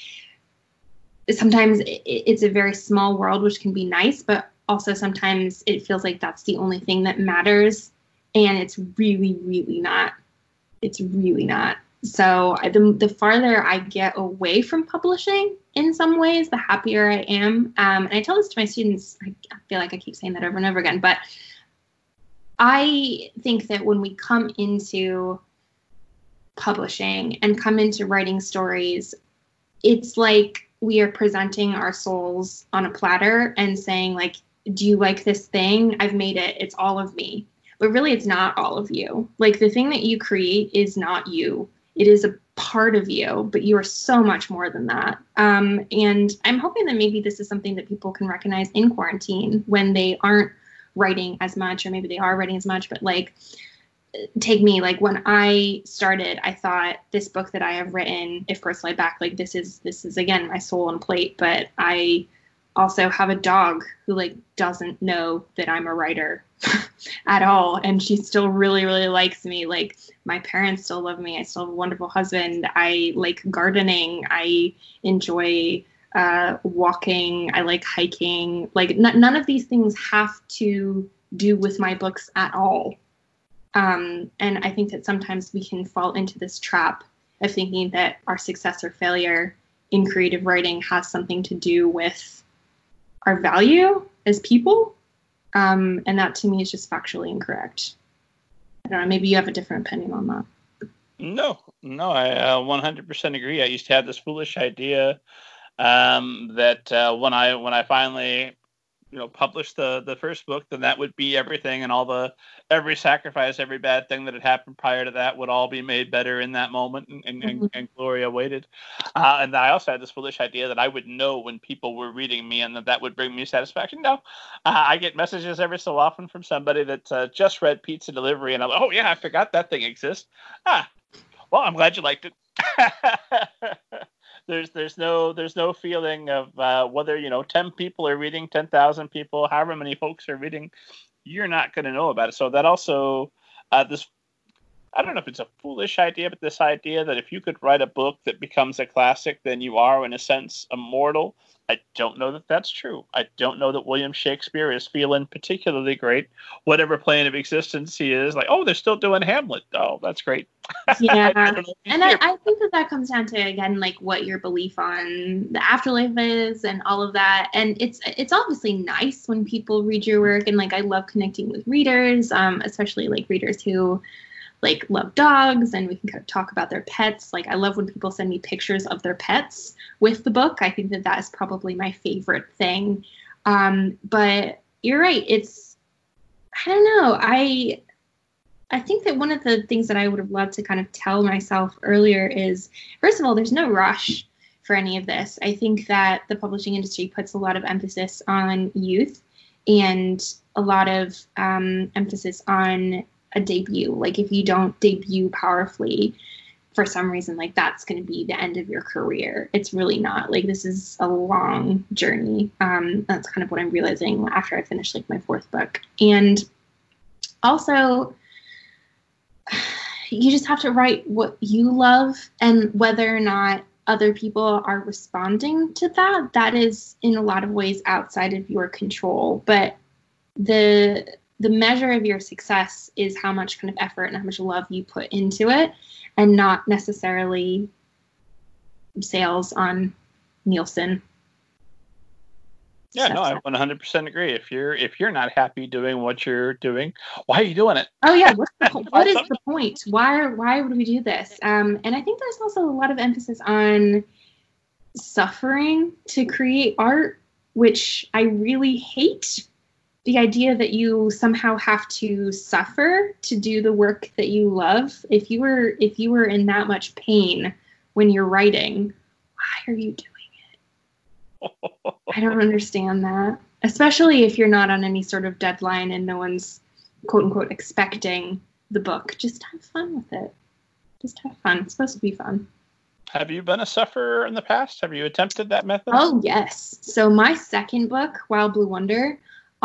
sometimes it's a very small world which can be nice but also sometimes it feels like that's the only thing that matters and it's really really not it's really not so the, the farther I get away from publishing in some ways, the happier I am. Um, and I tell this to my students, I, I feel like I keep saying that over and over again, but I think that when we come into publishing and come into writing stories, it's like we are presenting our souls on a platter and saying, like, do you like this thing? I've made it. It's all of me. But really, it's not all of you. Like, the thing that you create is not you it is a part of you, but you are so much more than that. Um, and I'm hoping that maybe this is something that people can recognize in quarantine when they aren't writing as much, or maybe they are writing as much, but like, take me like when i started i thought this book that i have written if birds fly back like this is this is again my soul and plate but i also have a dog who like doesn't know that i'm a writer at all. And she still really really likes me. Like my parents still love me. I still have a wonderful husband. I like gardening. I enjoy uh, walking. I like hiking. Like n- none of these things have to do with my books at all. Um, and i think that sometimes we can fall into this trap of thinking that our success or failure in creative writing has something to do with our value as people um, and that to me is just factually incorrect. I don't know. Maybe you have a different opinion on that. No, no, I uh, 100% agree. I used to have this foolish idea um, that uh, when I when I finally you know publish the the first book then that would be everything and all the every sacrifice every bad thing that had happened prior to that would all be made better in that moment and, and, mm-hmm. and, gloria waited. Uh, and i also had this foolish idea that i would know when people were reading me and that that would bring me satisfaction. No. Uh, i get messages every so often from somebody that uh, just read pizza delivery and i'm like oh yeah i forgot that thing exists. Ah well i'm glad you liked it there's there's no there's no feeling of uh, whether you know 10 people are reading 10,000 people however many folks are reading you're not going to know about it. So that also uh, this I don't know if it's a foolish idea, but this idea that if you could write a book that becomes a classic, then you are, in a sense, immortal. I don't know that that's true. I don't know that William Shakespeare is feeling particularly great. Whatever plane of existence he is, like, oh, they're still doing Hamlet. Oh, that's great. Yeah, I and I, I, think that that comes down to again, like what your belief on the afterlife is, and all of that. And it's it's obviously nice when people read your work, and like I love connecting with readers, um, especially like readers who like love dogs and we can kind of talk about their pets. Like I love when people send me pictures of their pets with the book. I think that that is probably my favorite thing. Um, but you're right. It's I don't know. I I think that one of the things that I would have loved to kind of tell myself earlier is first of all, there's no rush for any of this. I think that the publishing industry puts a lot of emphasis on youth and a lot of um, emphasis on a debut. Like if you don't debut powerfully for some reason, like that's going to be the end of your career. It's really not. Like this is a long journey. Um, that's kind of what I'm realizing after I finish like my fourth book. And also, you just have to write what you love and whether or not other people are responding to that that is in a lot of ways outside of your control but the the measure of your success is how much kind of effort and how much love you put into it and not necessarily sales on Nielsen. Yeah, no, I 100% agree. If you're if you're not happy doing what you're doing, why are you doing it? Oh yeah, what's the, what is the point? Why why would we do this? Um, and I think there's also a lot of emphasis on suffering to create art, which I really hate the idea that you somehow have to suffer to do the work that you love if you were if you were in that much pain when you're writing why are you doing it i don't understand that especially if you're not on any sort of deadline and no one's quote unquote expecting the book just have fun with it just have fun it's supposed to be fun have you been a sufferer in the past? Have you attempted that method? Oh, yes. So, my second book, Wild Blue Wonder,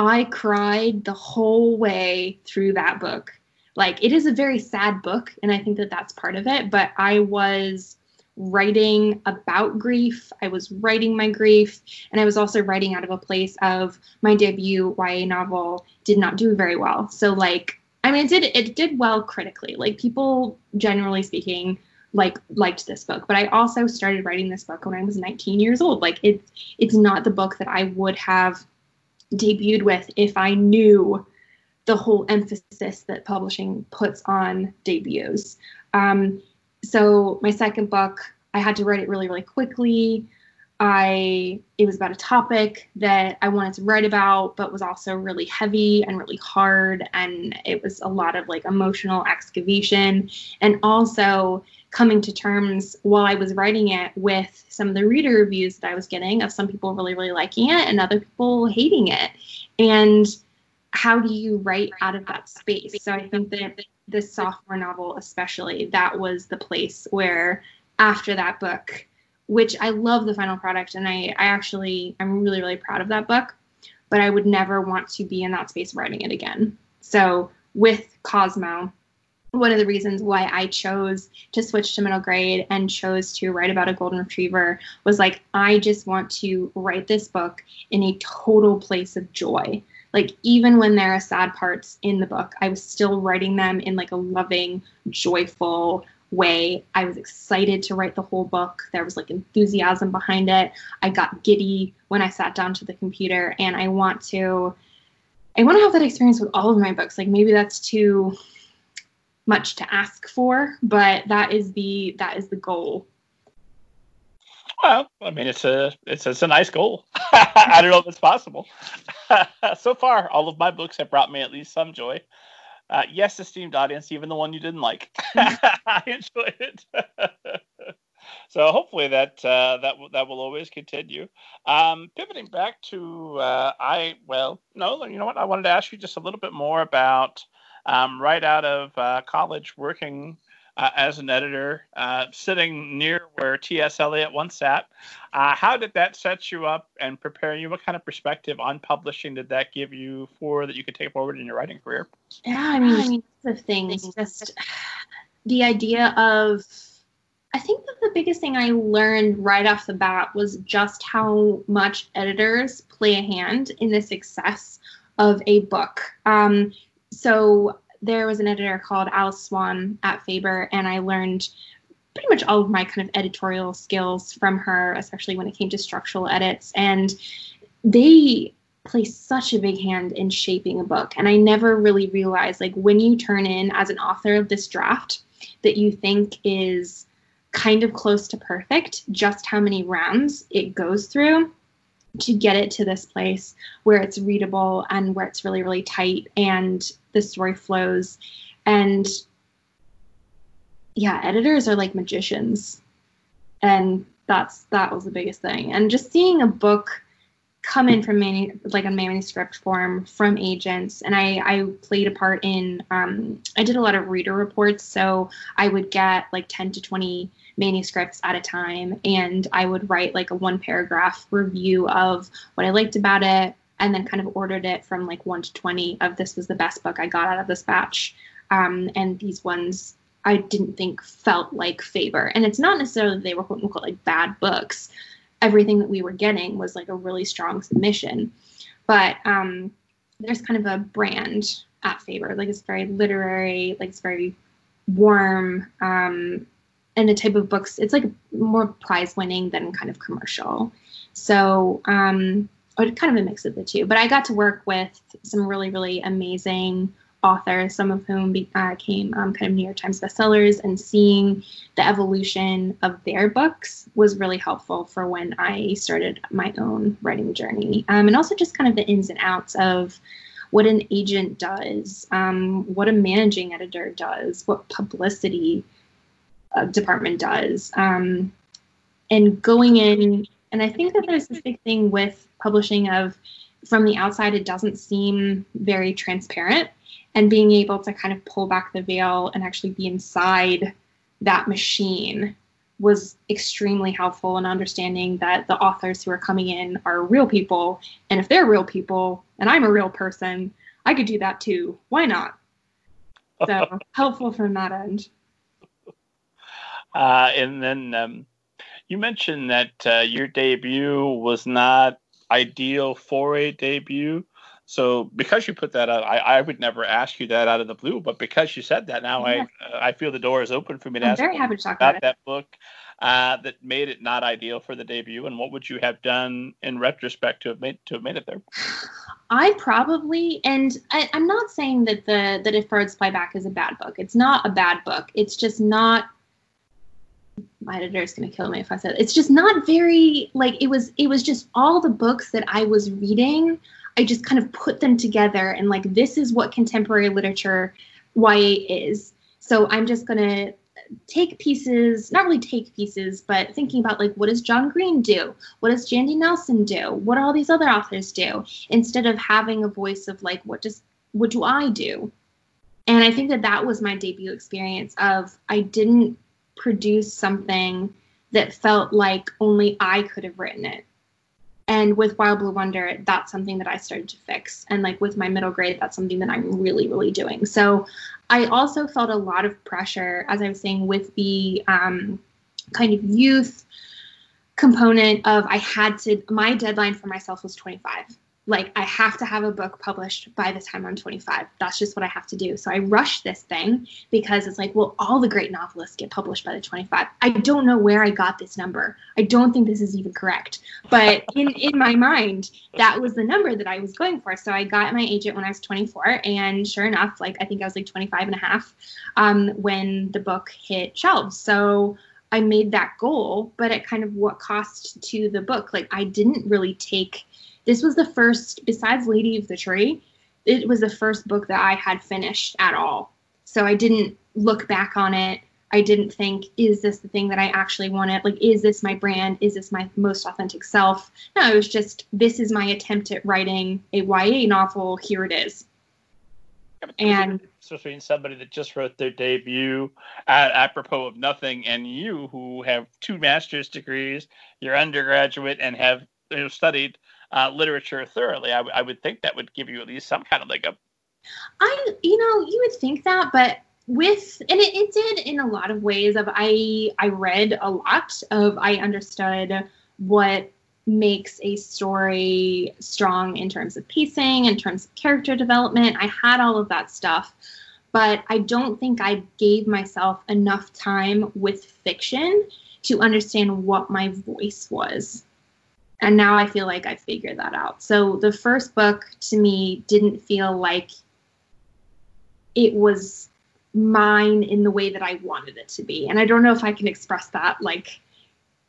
I cried the whole way through that book. Like, it is a very sad book, and I think that that's part of it, but I was writing about grief. I was writing my grief, and I was also writing out of a place of my debut YA novel did not do very well. So, like, I mean, it did it did well critically. Like, people, generally speaking, like liked this book. But I also started writing this book when I was 19 years old. Like it's it's not the book that I would have debuted with if I knew the whole emphasis that publishing puts on debuts. Um, so my second book, I had to write it really, really quickly. I it was about a topic that I wanted to write about, but was also really heavy and really hard, and it was a lot of like emotional excavation, and also coming to terms while I was writing it with some of the reader reviews that I was getting of some people really, really liking it and other people hating it, and how do you write out of that space? So I think that this sophomore novel, especially, that was the place where after that book which I love the final product and I, I actually I'm really really proud of that book, but I would never want to be in that space writing it again. So with Cosmo, one of the reasons why I chose to switch to middle grade and chose to write about a golden retriever was like I just want to write this book in a total place of joy. Like even when there are sad parts in the book, I was still writing them in like a loving, joyful, way. I was excited to write the whole book. There was like enthusiasm behind it. I got giddy when I sat down to the computer and I want to I want to have that experience with all of my books. Like maybe that's too much to ask for, but that is the that is the goal. Well, I mean, it's a it's, it's a nice goal. I don't know if it's possible. so far, all of my books have brought me at least some joy. Uh, yes, esteemed audience, even the one you didn't like, I enjoyed it. so hopefully that uh, that w- that will always continue. Um, pivoting back to uh, I well no you know what I wanted to ask you just a little bit more about um, right out of uh, college working uh, as an editor, uh, sitting near where T.S. Eliot once sat. Uh, how did that set you up and prepare you? What kind of perspective on publishing did that give you for that you could take forward in your writing career? Yeah, I mean, I mean, the things, just the idea of. I think that the biggest thing I learned right off the bat was just how much editors play a hand in the success of a book. Um, so there was an editor called Alice Swan at Faber, and I learned pretty much all of my kind of editorial skills from her, especially when it came to structural edits. And they play such a big hand in shaping a book. And I never really realized, like, when you turn in as an author of this draft that you think is kind of close to perfect, just how many rounds it goes through to get it to this place where it's readable and where it's really, really tight and the story flows. And yeah, editors are like magicians. And that's that was the biggest thing. And just seeing a book come in from many like a manuscript form from agents and i i played a part in um, i did a lot of reader reports so i would get like 10 to 20 manuscripts at a time and I would write like a one paragraph review of what I liked about it and then kind of ordered it from like 1 to 20 of this was the best book I got out of this batch. Um, and these ones I didn't think felt like Faber. And it's not necessarily they were quote unquote like bad books. Everything that we were getting was like a really strong submission. But um, there's kind of a brand at Faber. Like it's very literary, like it's very warm. Um, and the type of books it's like more prize winning than kind of commercial. So um kind of a mix of the two but i got to work with some really really amazing authors some of whom uh, came um, kind of new york times bestsellers and seeing the evolution of their books was really helpful for when i started my own writing journey. Um, and also just kind of the ins and outs of what an agent does um, what a managing editor does what publicity uh, department does. Um, and going in, and I think that there's this big thing with publishing of from the outside, it doesn't seem very transparent. And being able to kind of pull back the veil and actually be inside that machine was extremely helpful in understanding that the authors who are coming in are real people. And if they're real people and I'm a real person, I could do that too. Why not? So helpful from that end. Uh, and then um, you mentioned that uh, your debut was not ideal for a debut. So because you put that out, I, I would never ask you that out of the blue, but because you said that, now yeah. I uh, I feel the door is open for me to I'm ask very happy to talk about, about that book uh, that made it not ideal for the debut, and what would you have done in retrospect to have made to have made it there? I probably, and I, am not saying that the that if birds fly back is a bad book. It's not a bad book. It's just not. My editor is going to kill me if I said it. it's just not very like it was. It was just all the books that I was reading I just kind of put them together and like this is what contemporary literature YA is. So I'm just gonna take pieces, not really take pieces, but thinking about like what does John Green do? What does Jandy Nelson do? What do all these other authors do? Instead of having a voice of like what does what do I do? And I think that that was my debut experience of I didn't produce something that felt like only I could have written it. And with wild blue wonder that's something that i started to fix. And like with my middle grade that's something that i'm really really doing. So i also felt a lot of pressure as i was saying with the um, kind of youth component of i had to my deadline for myself was 25 like I have to have a book published by the time I'm 25. That's just what I have to do. So I rushed this thing because it's like, well, all the great novelists get published by the 25. I don't know where I got this number. I don't think this is even correct. But in in my mind, that was the number that I was going for. So I got my agent when I was 24 and sure enough, like I think I was like 25 and a half um, when the book hit shelves. So I made that goal, but at kind of what cost to the book. Like I didn't really take this was the first, besides Lady of the Tree, it was the first book that I had finished at all. So I didn't look back on it. I didn't think, is this the thing that I actually wanted? Like, is this my brand? Is this my most authentic self? No, it was just, this is my attempt at writing a YA novel. Here it is. and between somebody that just wrote their debut at, apropos of nothing and you who have two master's degrees, you're undergraduate and have you know, studied uh, literature thoroughly, I, w- I would think that would give you at least some kind of like a. I, you know, you would think that, but with and it, it did in a lot of ways. Of I, I read a lot of, I understood what makes a story strong in terms of pacing, in terms of character development. I had all of that stuff, but I don't think I gave myself enough time with fiction to understand what my voice was and now I feel like I figured that out. So the first book to me didn't feel like it was mine in the way that I wanted it to be. And I don't know if I can express that like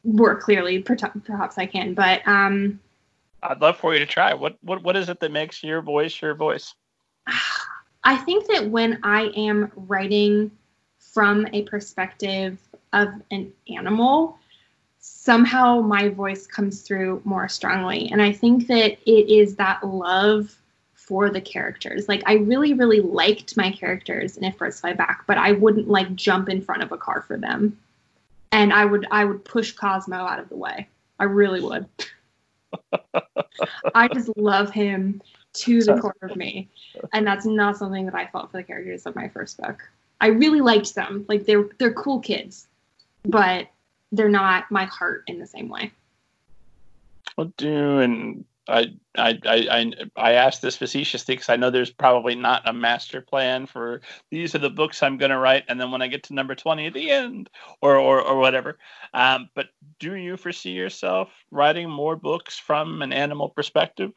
more clearly. Perhaps I can, but um, I'd love for you to try. What what what is it that makes your voice your voice? I think that when I am writing from a perspective of an animal, somehow my voice comes through more strongly. And I think that it is that love for the characters. Like I really, really liked my characters in If Birds Fly Back, but I wouldn't like jump in front of a car for them. And I would I would push Cosmo out of the way. I really would. I just love him to the core of me. And that's not something that I felt for the characters of my first book. I really liked them. Like they're they're cool kids. But they're not my heart in the same way. Well, do and I I I I ask this facetiously because I know there's probably not a master plan for these are the books I'm going to write, and then when I get to number twenty at the end, or or, or whatever. Um, but do you foresee yourself writing more books from an animal perspective?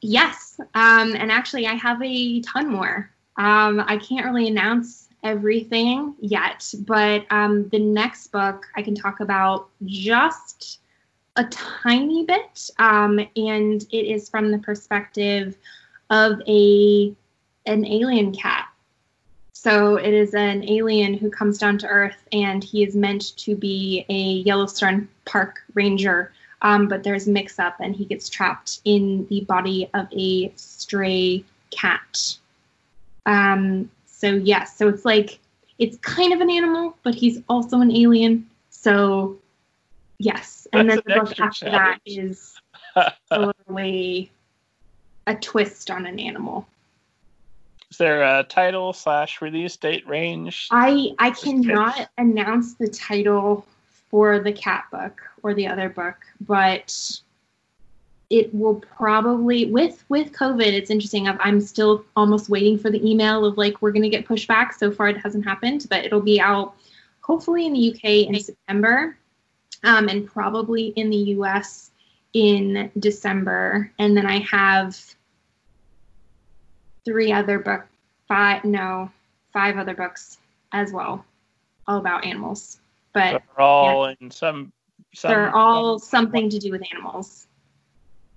Yes, um, and actually, I have a ton more. Um, I can't really announce everything yet, but um, the next book I can talk about just a tiny bit, um, and it is from the perspective of a an alien cat. So it is an alien who comes down to Earth, and he is meant to be a Yellowstone Park ranger. Um, but there's mix up, and he gets trapped in the body of a stray cat. Um, so yes, so it's like it's kind of an animal, but he's also an alien. So yes, and That's then the book after challenge. that is totally a twist on an animal. Is there a title slash release date range? I I cannot announce the title for the cat book or the other book, but it will probably with with covid it's interesting i'm still almost waiting for the email of like we're going to get pushed back so far it hasn't happened but it'll be out hopefully in the uk in september um, and probably in the us in december. And then i have three other book five no five other books as well all about animals. But they're all yeah, in some, some they're all something to do with animals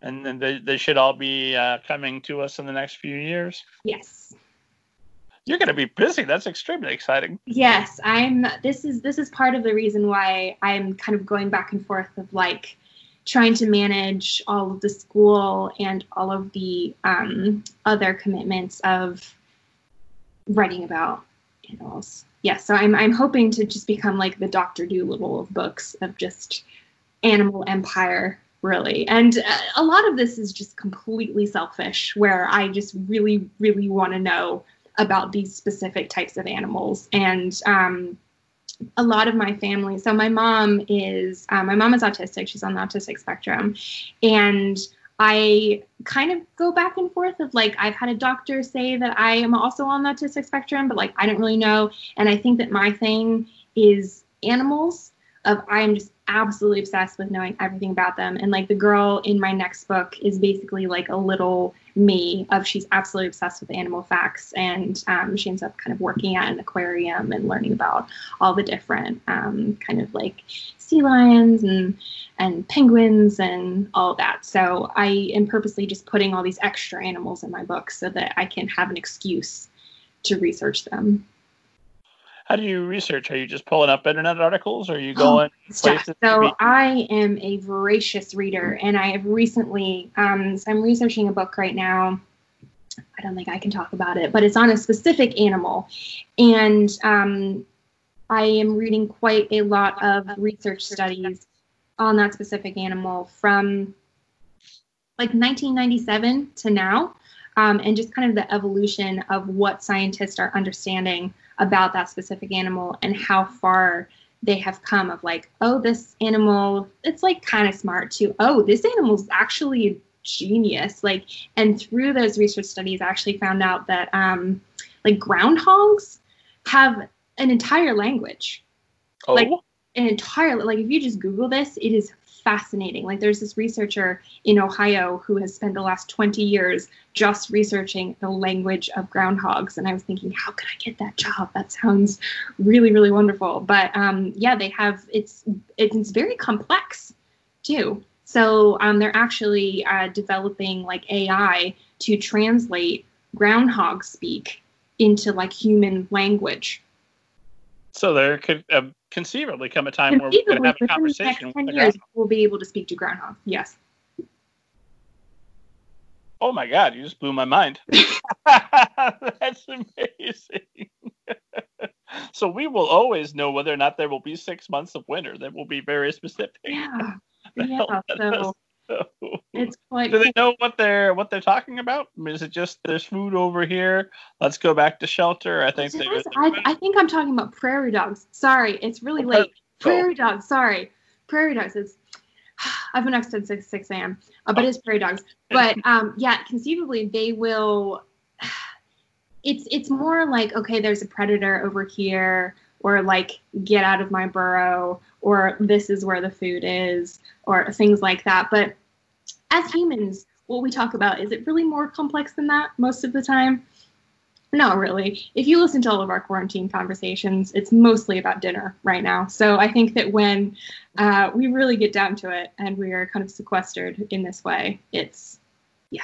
and then they, they should all be uh, coming to us in the next few years. Yes. You're going to be busy. That's extremely exciting. Yes, I'm. This is this is part of the reason why I'm kind of going back and forth of like trying to manage all of the school and all of the um, other commitments of writing about animals. Yes, yeah, so I'm I'm hoping to just become like the Doctor Dolittle of books of just animal empire really. And uh, a lot of this is just completely selfish, where I just really, really want to know about these specific types of animals. And um, a lot of my family, so my mom is, um, my mom is autistic, she's on the autistic spectrum. And I kind of go back and forth of like I've had a doctor say that I am also on the autistic spectrum, but like I don't really know. And I think that my thing is animals of I am just absolutely obsessed with knowing everything about them. And like the girl in my next book is basically like a little me of she's absolutely obsessed with animal facts and um, she ends up kind of working at an aquarium and learning about all the different um, kind of like sea lions and and penguins and all that. So I am purposely just putting all these extra animals in my books so that I can have an excuse to research them how do you research? Are you just pulling up internet articles, or are you going oh, places? So I am a voracious reader, and I have recently. Um, so I'm researching a book right now. I don't think I can talk about it, but it's on a specific animal, and um, I am reading quite a lot of research studies on that specific animal from like 1997 to now, um, and just kind of the evolution of what scientists are understanding about that specific animal and how far they have come of like oh this animal it's like kind of smart too. Oh this animal's actually a genius. Like and through those research studies i actually found out that um like groundhogs have an entire language. Oh. like an entire like if you just google this it is fascinating. Like there's this researcher in Ohio who has spent the last 20 years just researching the language of groundhogs. And I was thinking, how could I get that job? That sounds really, really wonderful. But um, yeah, they have it's it's very complex too. So um, they're actually uh, developing like AI to translate groundhog speak into like human language. So there could uh, conceivably come a time where we can have a conversation. 10 years, we'll be able to speak to groundhog. Yes. Oh my God, you just blew my mind. That's amazing. so we will always know whether or not there will be six months of winter. That will be very specific. Yeah. yeah. So, it's quite. Do they know what they're what they're talking about? I mean, is it just there's food over here? Let's go back to shelter. I think. They, I, I, think I'm talking about prairie dogs. Sorry, it's really late. Oh. Prairie dogs. Sorry, prairie dogs. It's I've been up since six six a.m. Uh, but it's prairie dogs. But um, yeah, conceivably they will. It's it's more like okay, there's a predator over here, or like get out of my burrow, or this is where the food is, or things like that. But as humans, what we talk about, is it really more complex than that most of the time? Not really. If you listen to all of our quarantine conversations, it's mostly about dinner right now. So I think that when uh, we really get down to it and we are kind of sequestered in this way, it's, yeah,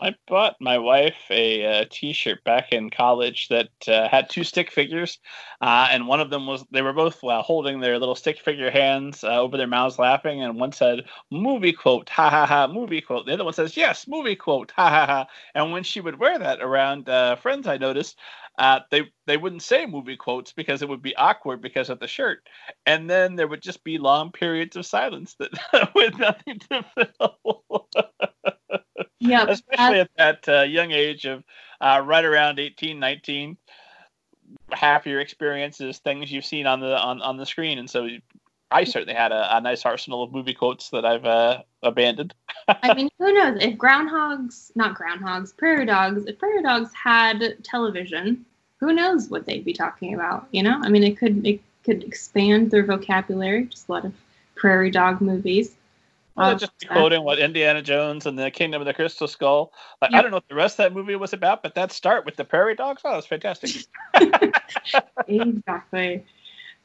I bought my wife a a T-shirt back in college that uh, had two stick figures, uh, and one of them was they were both uh, holding their little stick figure hands uh, over their mouths, laughing, and one said "movie quote," ha ha ha, movie quote. The other one says "yes, movie quote," ha ha ha. And when she would wear that around uh, friends, I noticed uh, they they wouldn't say movie quotes because it would be awkward because of the shirt, and then there would just be long periods of silence that with nothing to fill. Yeah. Especially at that uh, young age of uh, right around 18, 19. Half your experiences, things you've seen on the on, on the screen, and so I certainly had a, a nice arsenal of movie quotes that I've uh, abandoned. I mean, who knows? If groundhogs, not groundhogs, prairie dogs, if prairie dogs had television, who knows what they'd be talking about? You know, I mean, it could it could expand their vocabulary. Just a lot of prairie dog movies. Well, just quoting what Indiana Jones and the Kingdom of the Crystal Skull. Like, yep. I don't know what the rest of that movie was about, but that start with the prairie dogs, oh, that was fantastic. exactly.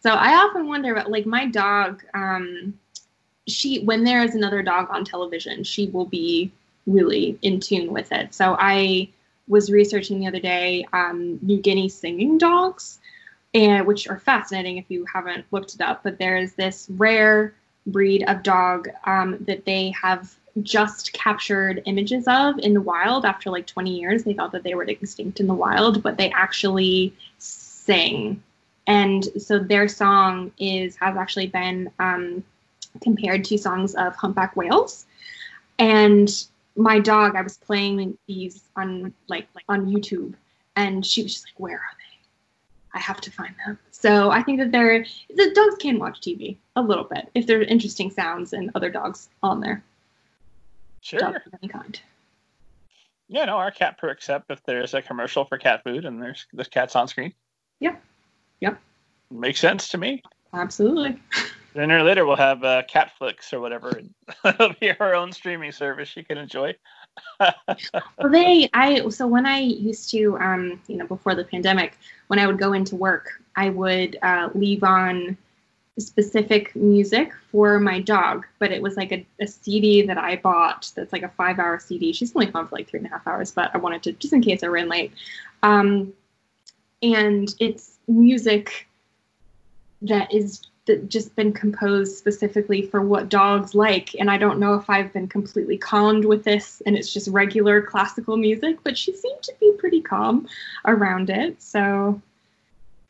So I often wonder about like my dog. Um, she when there is another dog on television, she will be really in tune with it. So I was researching the other day um, New Guinea singing dogs, and which are fascinating if you haven't looked it up. But there is this rare breed of dog um, that they have just captured images of in the wild after like 20 years. They thought that they were extinct in the wild, but they actually sing and so their song is has actually been um, compared to songs of humpback whales. And my dog, I was playing these on like, like on YouTube, and she was just like, "Where are? I have to find them." So I think that they're the dogs can watch TV a little bit if there's interesting sounds and other dogs on there. Sure. Dogs of any kind. Yeah, no, our cat perks up if there's a commercial for cat food and there's there's cats on screen. Yeah. Yep. Makes sense to me. Absolutely. Sooner or later, we'll have uh, Catflix or whatever. And it'll be our own streaming service you can enjoy. well, they, I, so when I used to, um, you know, before the pandemic, when I would go into work, I would uh, leave on specific music for my dog, but it was like a, a CD that I bought that's like a five hour CD. She's only gone for like three and a half hours, but I wanted to, just in case I ran late. Um, and it's music that is that just been composed specifically for what dogs like and i don't know if i've been completely calmed with this and it's just regular classical music but she seemed to be pretty calm around it so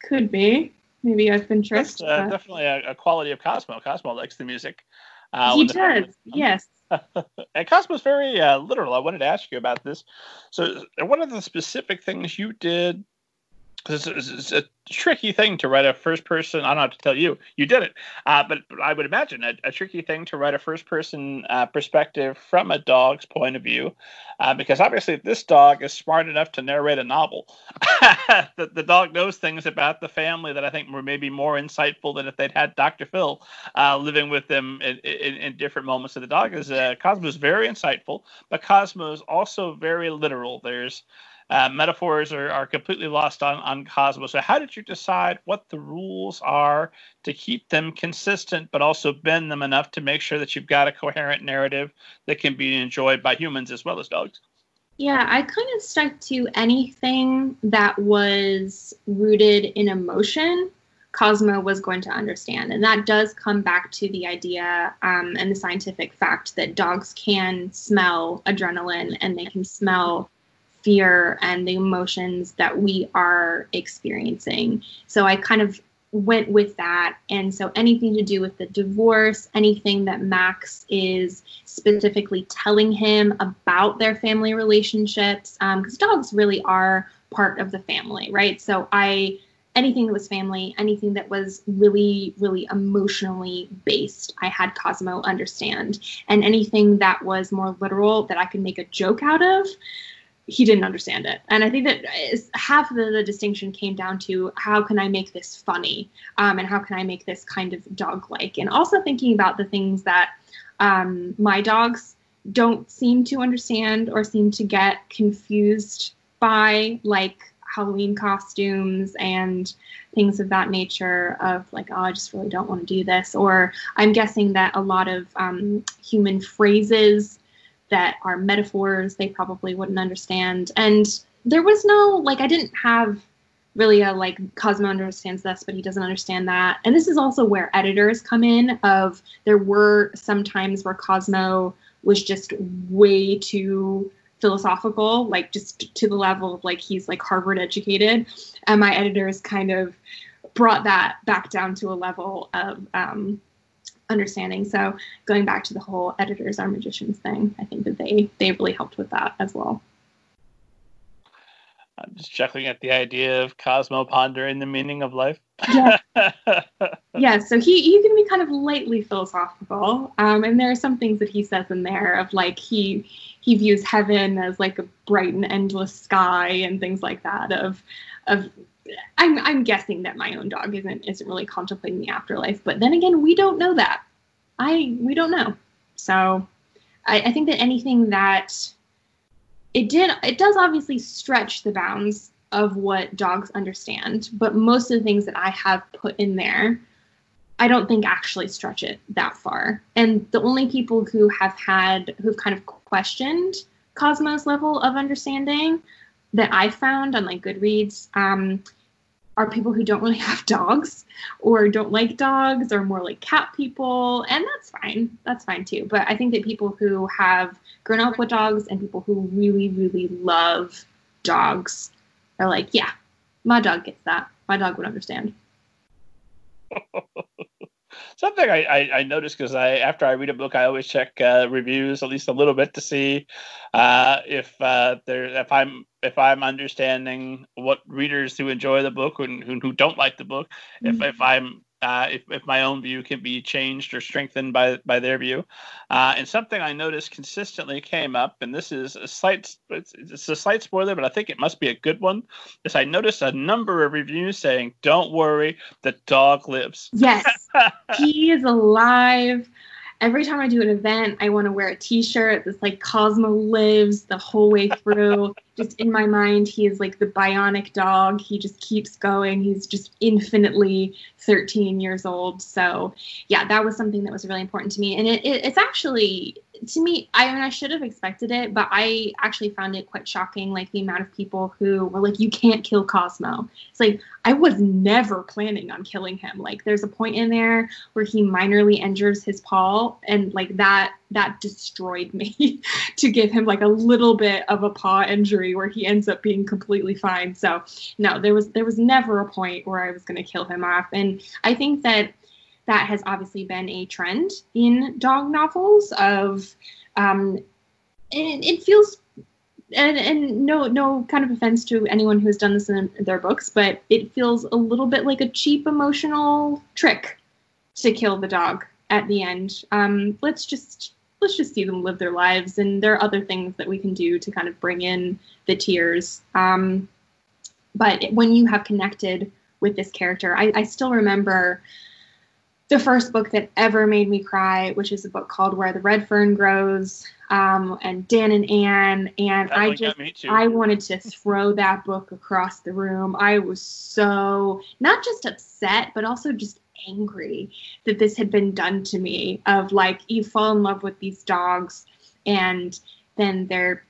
could be maybe i've been tricked That's, uh, definitely a, a, quality of cosmo cosmo likes the music uh, he does yes and Cosmo's very uh, literal. I wanted to ask you about this. So, what are the specific things you did it's, it's, a tricky thing to write a first person. I don't have to tell you, you did it. Uh, but I would imagine a, a, tricky thing to write a first person uh, perspective from a dog's point of view, uh, because obviously this dog is smart enough to narrate a novel. the, the dog knows things about the family that I think were maybe more insightful than if they'd had Dr. Phil uh, living with them in, in, in, different moments. So the dog is uh, Cosmo is very insightful, but Cosmo is also very literal. There's uh, metaphors are, are completely lost on, on Cosmo. So, how did you decide what the rules are to keep them consistent, but also bend them enough to make sure that you've got a coherent narrative that can be enjoyed by humans as well as dogs? Yeah, I kind of stuck to anything that was rooted in emotion. Cosmo was going to understand. And that does come back to the idea um, and the scientific fact that dogs can smell adrenaline and they can smell fear and the emotions that we are experiencing. So I kind of went with that. And so anything to do with the divorce, anything that Max is specifically telling him about their family relationships, because um, dogs really are part of the family, right? So I anything that was family, anything that was really, really emotionally based, I had Cosmo understand. And anything that was more literal that I could make a joke out of, he didn't understand it. And I think that half of the, the, distinction came down to how can I make this funny um, and how can I make this kind of dog like. And also thinking about the things that um, my dogs don't seem to understand or seem to get confused by, like Halloween costumes and things of that nature of like, oh, I just really don't want to do this. Or I'm guessing that a lot of um, human phrases that are metaphors they probably wouldn't understand. And there was no, like, I didn't have really a like Cosmo understands this, but he doesn't understand that. And this is also where editors come in of there were some times where Cosmo was just way too philosophical, like just to the level of like he's like Harvard educated. And my editors kind of brought that back down to a level of um, understanding. So going back to the whole editors are magicians thing, I think that they they really helped with that as well. I'm just chuckling at the idea of Cosmo pondering the meaning of life. yeah. yeah, so he, he can be kind of lightly philosophical. Um, and there are some things that he says in there of like he he views heaven as like a bright and endless sky and things like that of of I'm I'm guessing that my own dog isn't isn't really contemplating the afterlife, but then again, we don't know that. I we don't know. So I, I think that anything that it did it does obviously stretch the bounds of what dogs understand, but most of the things that I have put in there, I don't think actually stretch it that far. And the only people who have had who've kind of questioned Cosmo's level of understanding that I found on like Goodreads um, are people who don't really have dogs or don't like dogs or more like cat people and that's fine. That's fine too. But i think that people who have grown up with dogs and people who really really love dogs are like yeah my dog gets that. My dog would understand something I, I, I noticed because I after I read a book, I always check uh, reviews at least a little bit to see uh, if uh, there if I'm if I'm understanding what readers who enjoy the book and who, who don't like the book, mm-hmm. if if I'm uh, if, if my own view can be changed or strengthened by by their view. Uh, and something I noticed consistently came up, and this is a slight it's, it's, a slight spoiler, but I think it must be a good one. Is I noticed a number of reviews saying, "Don't worry, the dog lives." Yes, he is alive every time I do an event, I want to wear a T-shirt that's like Cosmo lives the whole way through. just in my mind, he is like the bionic dog. He just keeps going. He's just infinitely 13 years old. So yeah, that was something that was really important to me, and it, it, it's actually to me, I mean, I should have expected it, but I actually found it quite shocking, like the amount of people who were like, "You can't kill Cosmo." It's like I was never planning on killing him. Like, there's a point in there where he minorly injures his paw, and like that that destroyed me to give him like a little bit of a paw injury where he ends up being completely fine. So no, there was there was never a point where I was going to kill him off, and I think that that has obviously been a trend in dog novels of um, it, it feels and, and no no kind of offense to anyone who's done this in their books but it feels a little bit like a cheap emotional trick to kill the dog at the end. Um, let's just let's just see them live their lives and there are other things that we can do to kind of bring in the tears. Um, but when you have connected with this character I, I still remember the first book that ever made me cry, which is a book called Where the Red Fern Grows, um, and Dan and Ann. And that I just, I wanted to throw that book across the room. I was so not just upset, but also just angry that this had been done to me. Of like, you fall in love with these dogs, and then they're,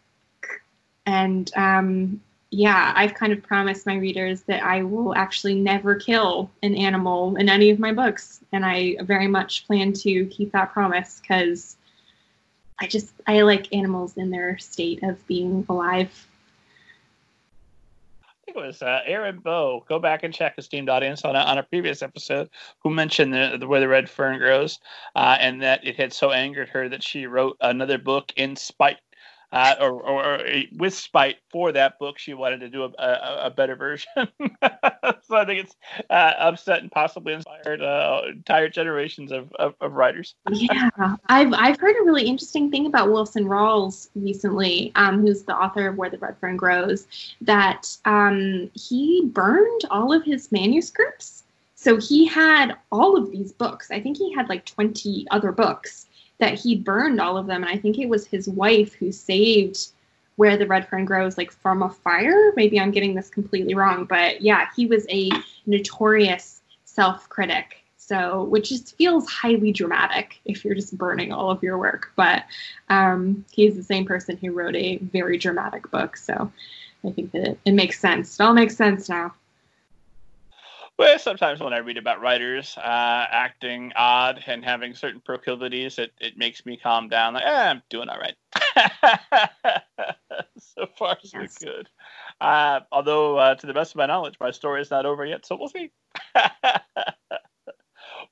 and um, yeah, I've kind of promised my readers that I will actually never kill an animal in any of my books. And I very much plan to keep that promise because I just, I like animals in their state of being alive. I think it was uh, Erin Bow. Go back and check, esteemed audience, on a, on a previous episode, who mentioned the, the where the red fern grows, uh, and that it had so angered her that she wrote another book in spite uh, or, or, or, with spite for that book, she wanted to do a, a, a better version. so I think it's uh, upset and possibly inspired uh, entire generations of, of, of, writers. yeah, I've I've heard a really interesting thing about Wilson Rawls recently, um, who's the author of Where the Red Fern Grows, that um, he burned all of his manuscripts. So he had all of these books. I think he had like 20 other books that he burned all of them. And I think it was his wife who saved where the red fern grows, like from a fire. Maybe I'm getting this completely wrong, but yeah, he was a notorious self critic. So, which just feels highly dramatic if you're just burning all of your work. But um, he's the same person who wrote a very dramatic book. So I think that it, it makes sense. It all makes sense now. Well, sometimes when I read about writers uh, acting odd and having certain proclivities, it, it makes me calm down. Like, eh, I'm doing all right. so far, so yes. good. Uh, although, uh, to the best of my knowledge, my story is not over yet, so we'll see.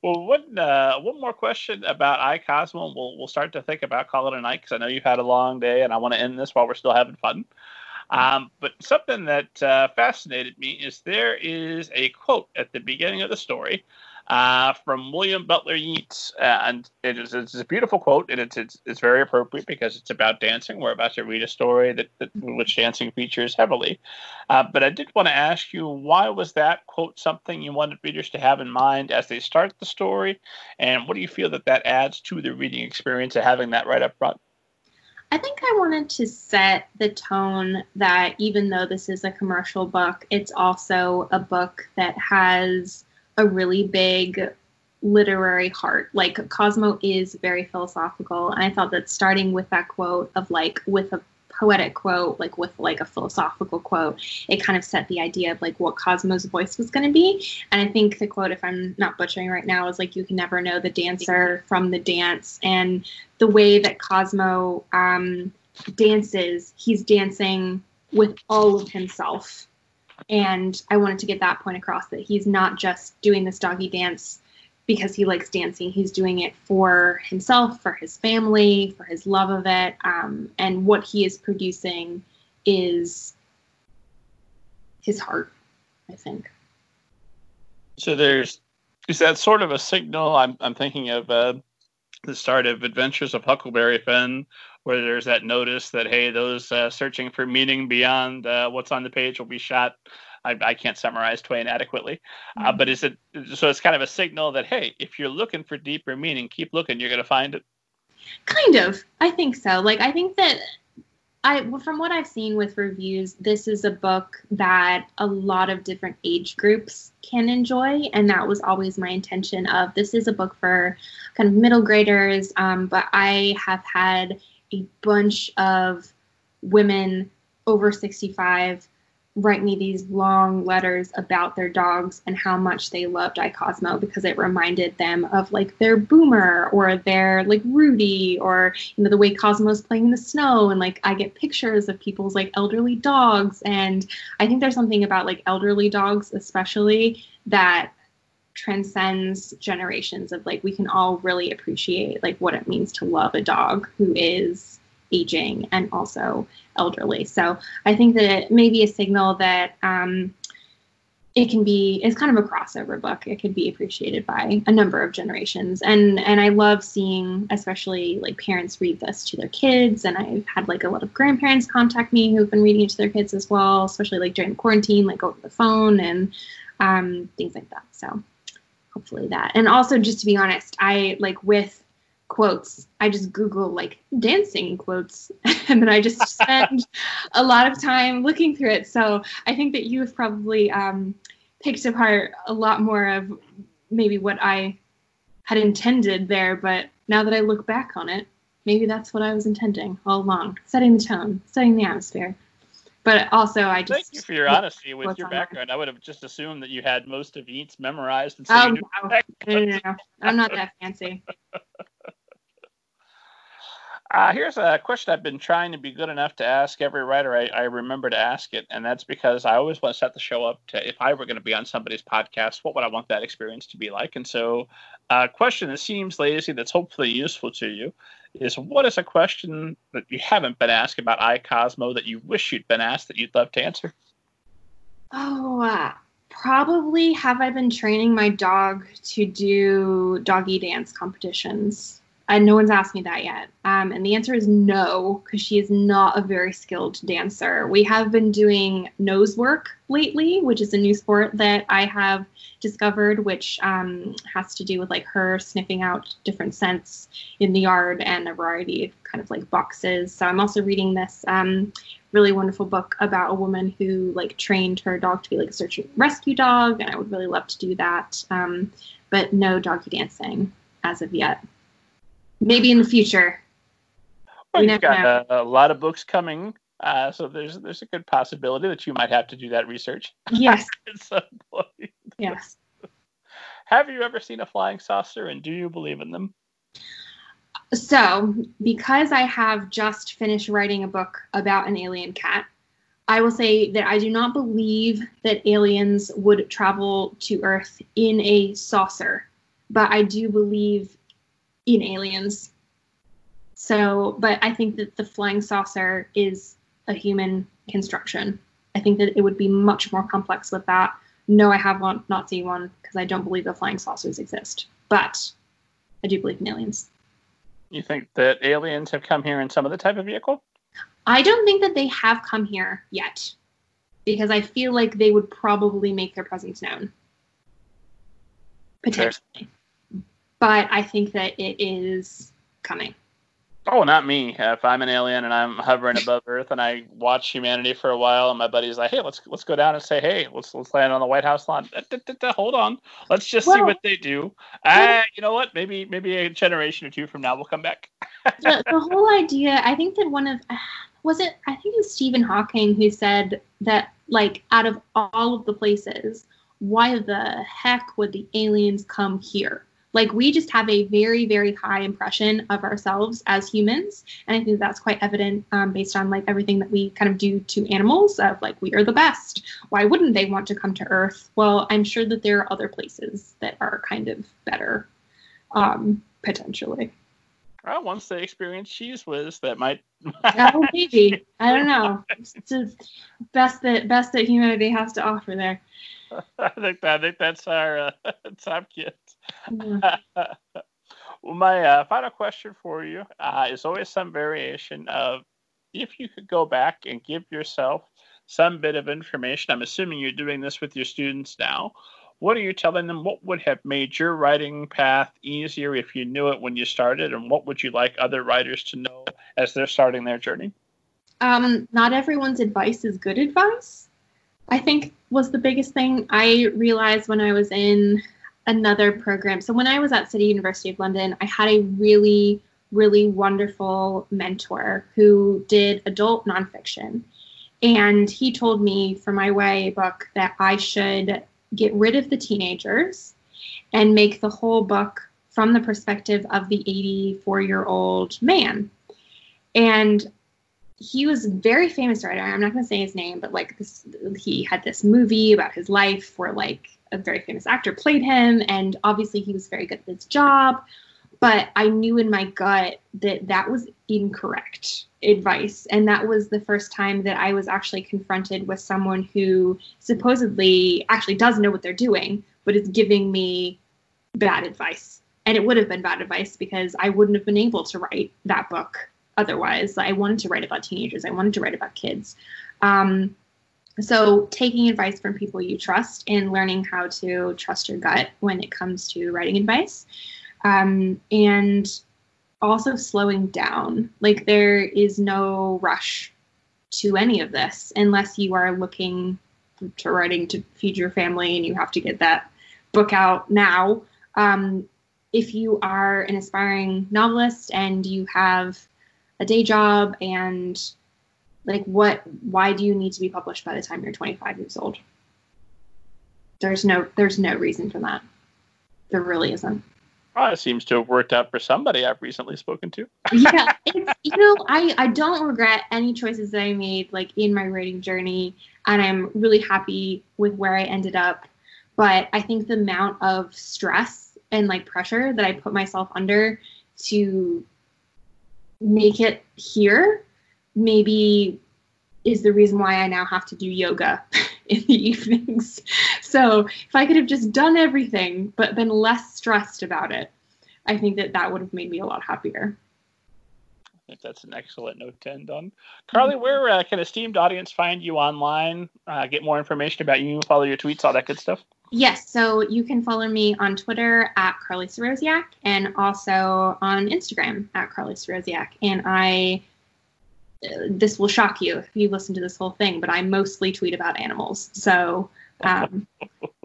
well, one uh, one more question about I Cosmo. We'll we'll start to think about calling it a night because I know you've had a long day, and I want to end this while we're still having fun. Um, but something that uh, fascinated me is there is a quote at the beginning of the story uh, from William Butler Yeats, and it is it's a beautiful quote, and it's, it's it's very appropriate because it's about dancing. We're about to read a story that, that which dancing features heavily. Uh, but I did want to ask you, why was that quote something you wanted readers to have in mind as they start the story, and what do you feel that that adds to the reading experience of having that right up front? I think I wanted to set the tone that even though this is a commercial book, it's also a book that has a really big literary heart. Like Cosmo is very philosophical, and I thought that starting with that quote of like with a poetic quote, like with like a philosophical quote, it kind of set the idea of like what Cosmo's voice was going to be. And I think the quote, if I'm not butchering right now, is like you can never know the dancer from the dance, and the way that Cosmo um, dances, he's dancing with all of himself and I wanted to get that point across that he's not just doing this doggy dance because he likes dancing. He's doing it for himself, for his family, for his love of it. Um, and what he is producing is his heart, I think. So there's, is that sort of a signal? I'm, I'm thinking of uh, the start of Adventures of Huckleberry Finn, where there's that notice that hey, those uh, searching for meaning beyond uh, what's on the page will be shot. I, I can't summarize Twain adequately, uh, mm-hmm. uh, but is it so? It's kind of a signal that hey, if you're looking for deeper meaning, keep looking. You're going to find it. Kind of, I think so. Like I think that I, from what I've seen with reviews, this is a book that a lot of different age groups can enjoy, and that was always my intention. Of this is a book for kind of middle graders, um, but I have had a bunch of women over 65 write me these long letters about their dogs and how much they loved I Cosmo because it reminded them of like their Boomer or their like Rudy or you know the way Cosmo's playing in the snow. And like I get pictures of people's like elderly dogs. And I think there's something about like elderly dogs especially that transcends generations of like we can all really appreciate like what it means to love a dog who is aging and also elderly. So I think that it may be a signal that um, it can be it's kind of a crossover book. It could be appreciated by a number of generations. And and I love seeing especially like parents read this to their kids. And I've had like a lot of grandparents contact me who've been reading it to their kids as well, especially like during quarantine, like over the phone and um, things like that. So hopefully that. And also just to be honest, I like with quotes. I just Google like dancing quotes and then I just spend a lot of time looking through it. So I think that you have probably um, picked apart a lot more of maybe what I had intended there. But now that I look back on it, maybe that's what I was intending all along setting the tone, setting the atmosphere. But also, I just thank you for your honesty with your background. I would have just assumed that you had most of Yeats memorized. And so oh, no. No, no, no. I'm not that fancy. Uh, here's a question I've been trying to be good enough to ask every writer I, I, remember to ask it, and that's because I always want to set the show up to if I were going to be on somebody's podcast, what would I want that experience to be like? And so, a uh, question that seems lazy that's hopefully useful to you is what is a question that you haven't been asked about I Cosmo that you wish you'd been asked that you'd love to answer? Oh, uh, probably have I been training my dog to do doggy dance competitions? And no one's asked me that yet. Um, and the answer is no, because she is not a very skilled dancer. We have been doing nose work lately, which is a new sport that I have discovered, which um, has to do with like her sniffing out different scents in the yard and a variety of kind of like boxes. So I'm also reading this um, really wonderful book about a woman who like trained her dog to be like a search and rescue dog, and I would really love to do that. Um, but no doggy dancing as of yet maybe in the future. Well, you've got a, a, lot of books coming, uh, so there's there's a good possibility that you might have to do that research. Yes. at some point. Yes. have you ever seen a flying saucer, and do you believe in them? So, because I have just finished writing a book about an alien cat, I will say that I do not believe that aliens would travel to Earth in a saucer, but I do believe in Aliens. So, but I think that the flying saucer is a human construction. I think that it would be much more complex with that. No, I have one, not seen one because I don't believe the flying saucers exist, but I do believe in aliens. You think that aliens have come here in some other type of vehicle? I don't think that they have come here yet because I feel like they would probably make their presence known. Potentially. But I think that it is coming. Oh, not me. If I'm an alien and I'm hovering above Earth and I watch humanity for a while, and my buddy's like, "Hey, let's let's go down and say, hey, let's let's land on the White House lawn." Hold on, let's just well, see what they do. Uh, you know what? Maybe maybe a generation or two from now we'll come back. the, the whole idea, I think that one of was it? I think it was Stephen Hawking who said that like out of all of the places, why the heck would the aliens come here? Like we just have a very, very high impression of ourselves as humans, and I think that's quite evident um, based on like everything that we kind of do to animals. Of like we are the best. Why wouldn't they want to come to Earth? Well, I'm sure that there are other places that are kind of better, um, potentially. Well, once they experience Cheez Whiz, that might. oh, maybe I don't know. It's best that best that humanity has to offer there. I think that I think that's our uh, top gift. well, my uh, final question for you uh, is always some variation of if you could go back and give yourself some bit of information. I'm assuming you're doing this with your students now. What are you telling them? What would have made your writing path easier if you knew it when you started? And what would you like other writers to know as they're starting their journey? Um, not everyone's advice is good advice. I think was the biggest thing I realized when I was in another program. So when I was at City University of London, I had a really, really wonderful mentor who did adult nonfiction. And he told me for my YA book that I should get rid of the teenagers and make the whole book from the perspective of the 84 year old man. And he was a very famous writer. I'm not going to say his name, but like this, he had this movie about his life where like a very famous actor played him, and obviously he was very good at his job. But I knew in my gut that that was incorrect advice, and that was the first time that I was actually confronted with someone who supposedly actually does know what they're doing, but is giving me bad advice. And it would have been bad advice because I wouldn't have been able to write that book otherwise. I wanted to write about teenagers, I wanted to write about kids. Um, so, taking advice from people you trust and learning how to trust your gut when it comes to writing advice. Um, and also slowing down. Like, there is no rush to any of this unless you are looking to writing to feed your family and you have to get that book out now. Um, if you are an aspiring novelist and you have a day job and like what why do you need to be published by the time you're 25 years old there's no there's no reason for that there really isn't well, it seems to have worked out for somebody I've recently spoken to. yeah, it's, you know, I, I don't regret any choices that I made like in my writing journey, and I'm really happy with where I ended up. But I think the amount of stress and like pressure that I put myself under to make it here maybe is the reason why I now have to do yoga in the evenings. So if I could have just done everything but been less stressed about it, I think that that would have made me a lot happier. I think that's an excellent note to end on. Carly, where uh, can esteemed audience find you online, uh, get more information about you, follow your tweets, all that good stuff? Yes, so you can follow me on Twitter at Carly Sorosiak and also on Instagram at Carly Sorosiak. And I, this will shock you if you listen to this whole thing, but I mostly tweet about animals. So, um,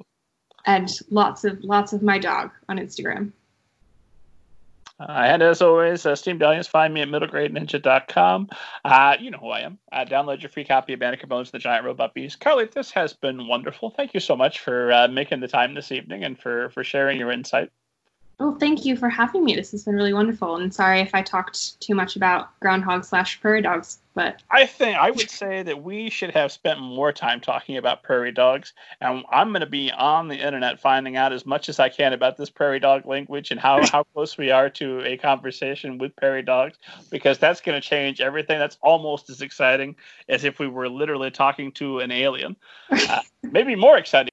and lots of lots of my dog on Instagram. Uh, and as always, uh, esteemed audience, find me at middlegradeninja.com. Uh, you know who I am. Uh, download your free copy of Banneker Bones, and the Giant Robot Bees. Carly, this has been wonderful. Thank you so much for uh, making the time this evening and for, for sharing your insight. Well, thank you for having me. This has been really wonderful. And sorry if I talked too much about groundhog slash prairie dogs, but I think I would say that we should have spent more time talking about prairie dogs. And I'm going to be on the internet finding out as much as I can about this prairie dog language and how, how close we are to a conversation with prairie dogs, because that's going to change everything. That's almost as exciting as if we were literally talking to an alien. Uh, maybe more exciting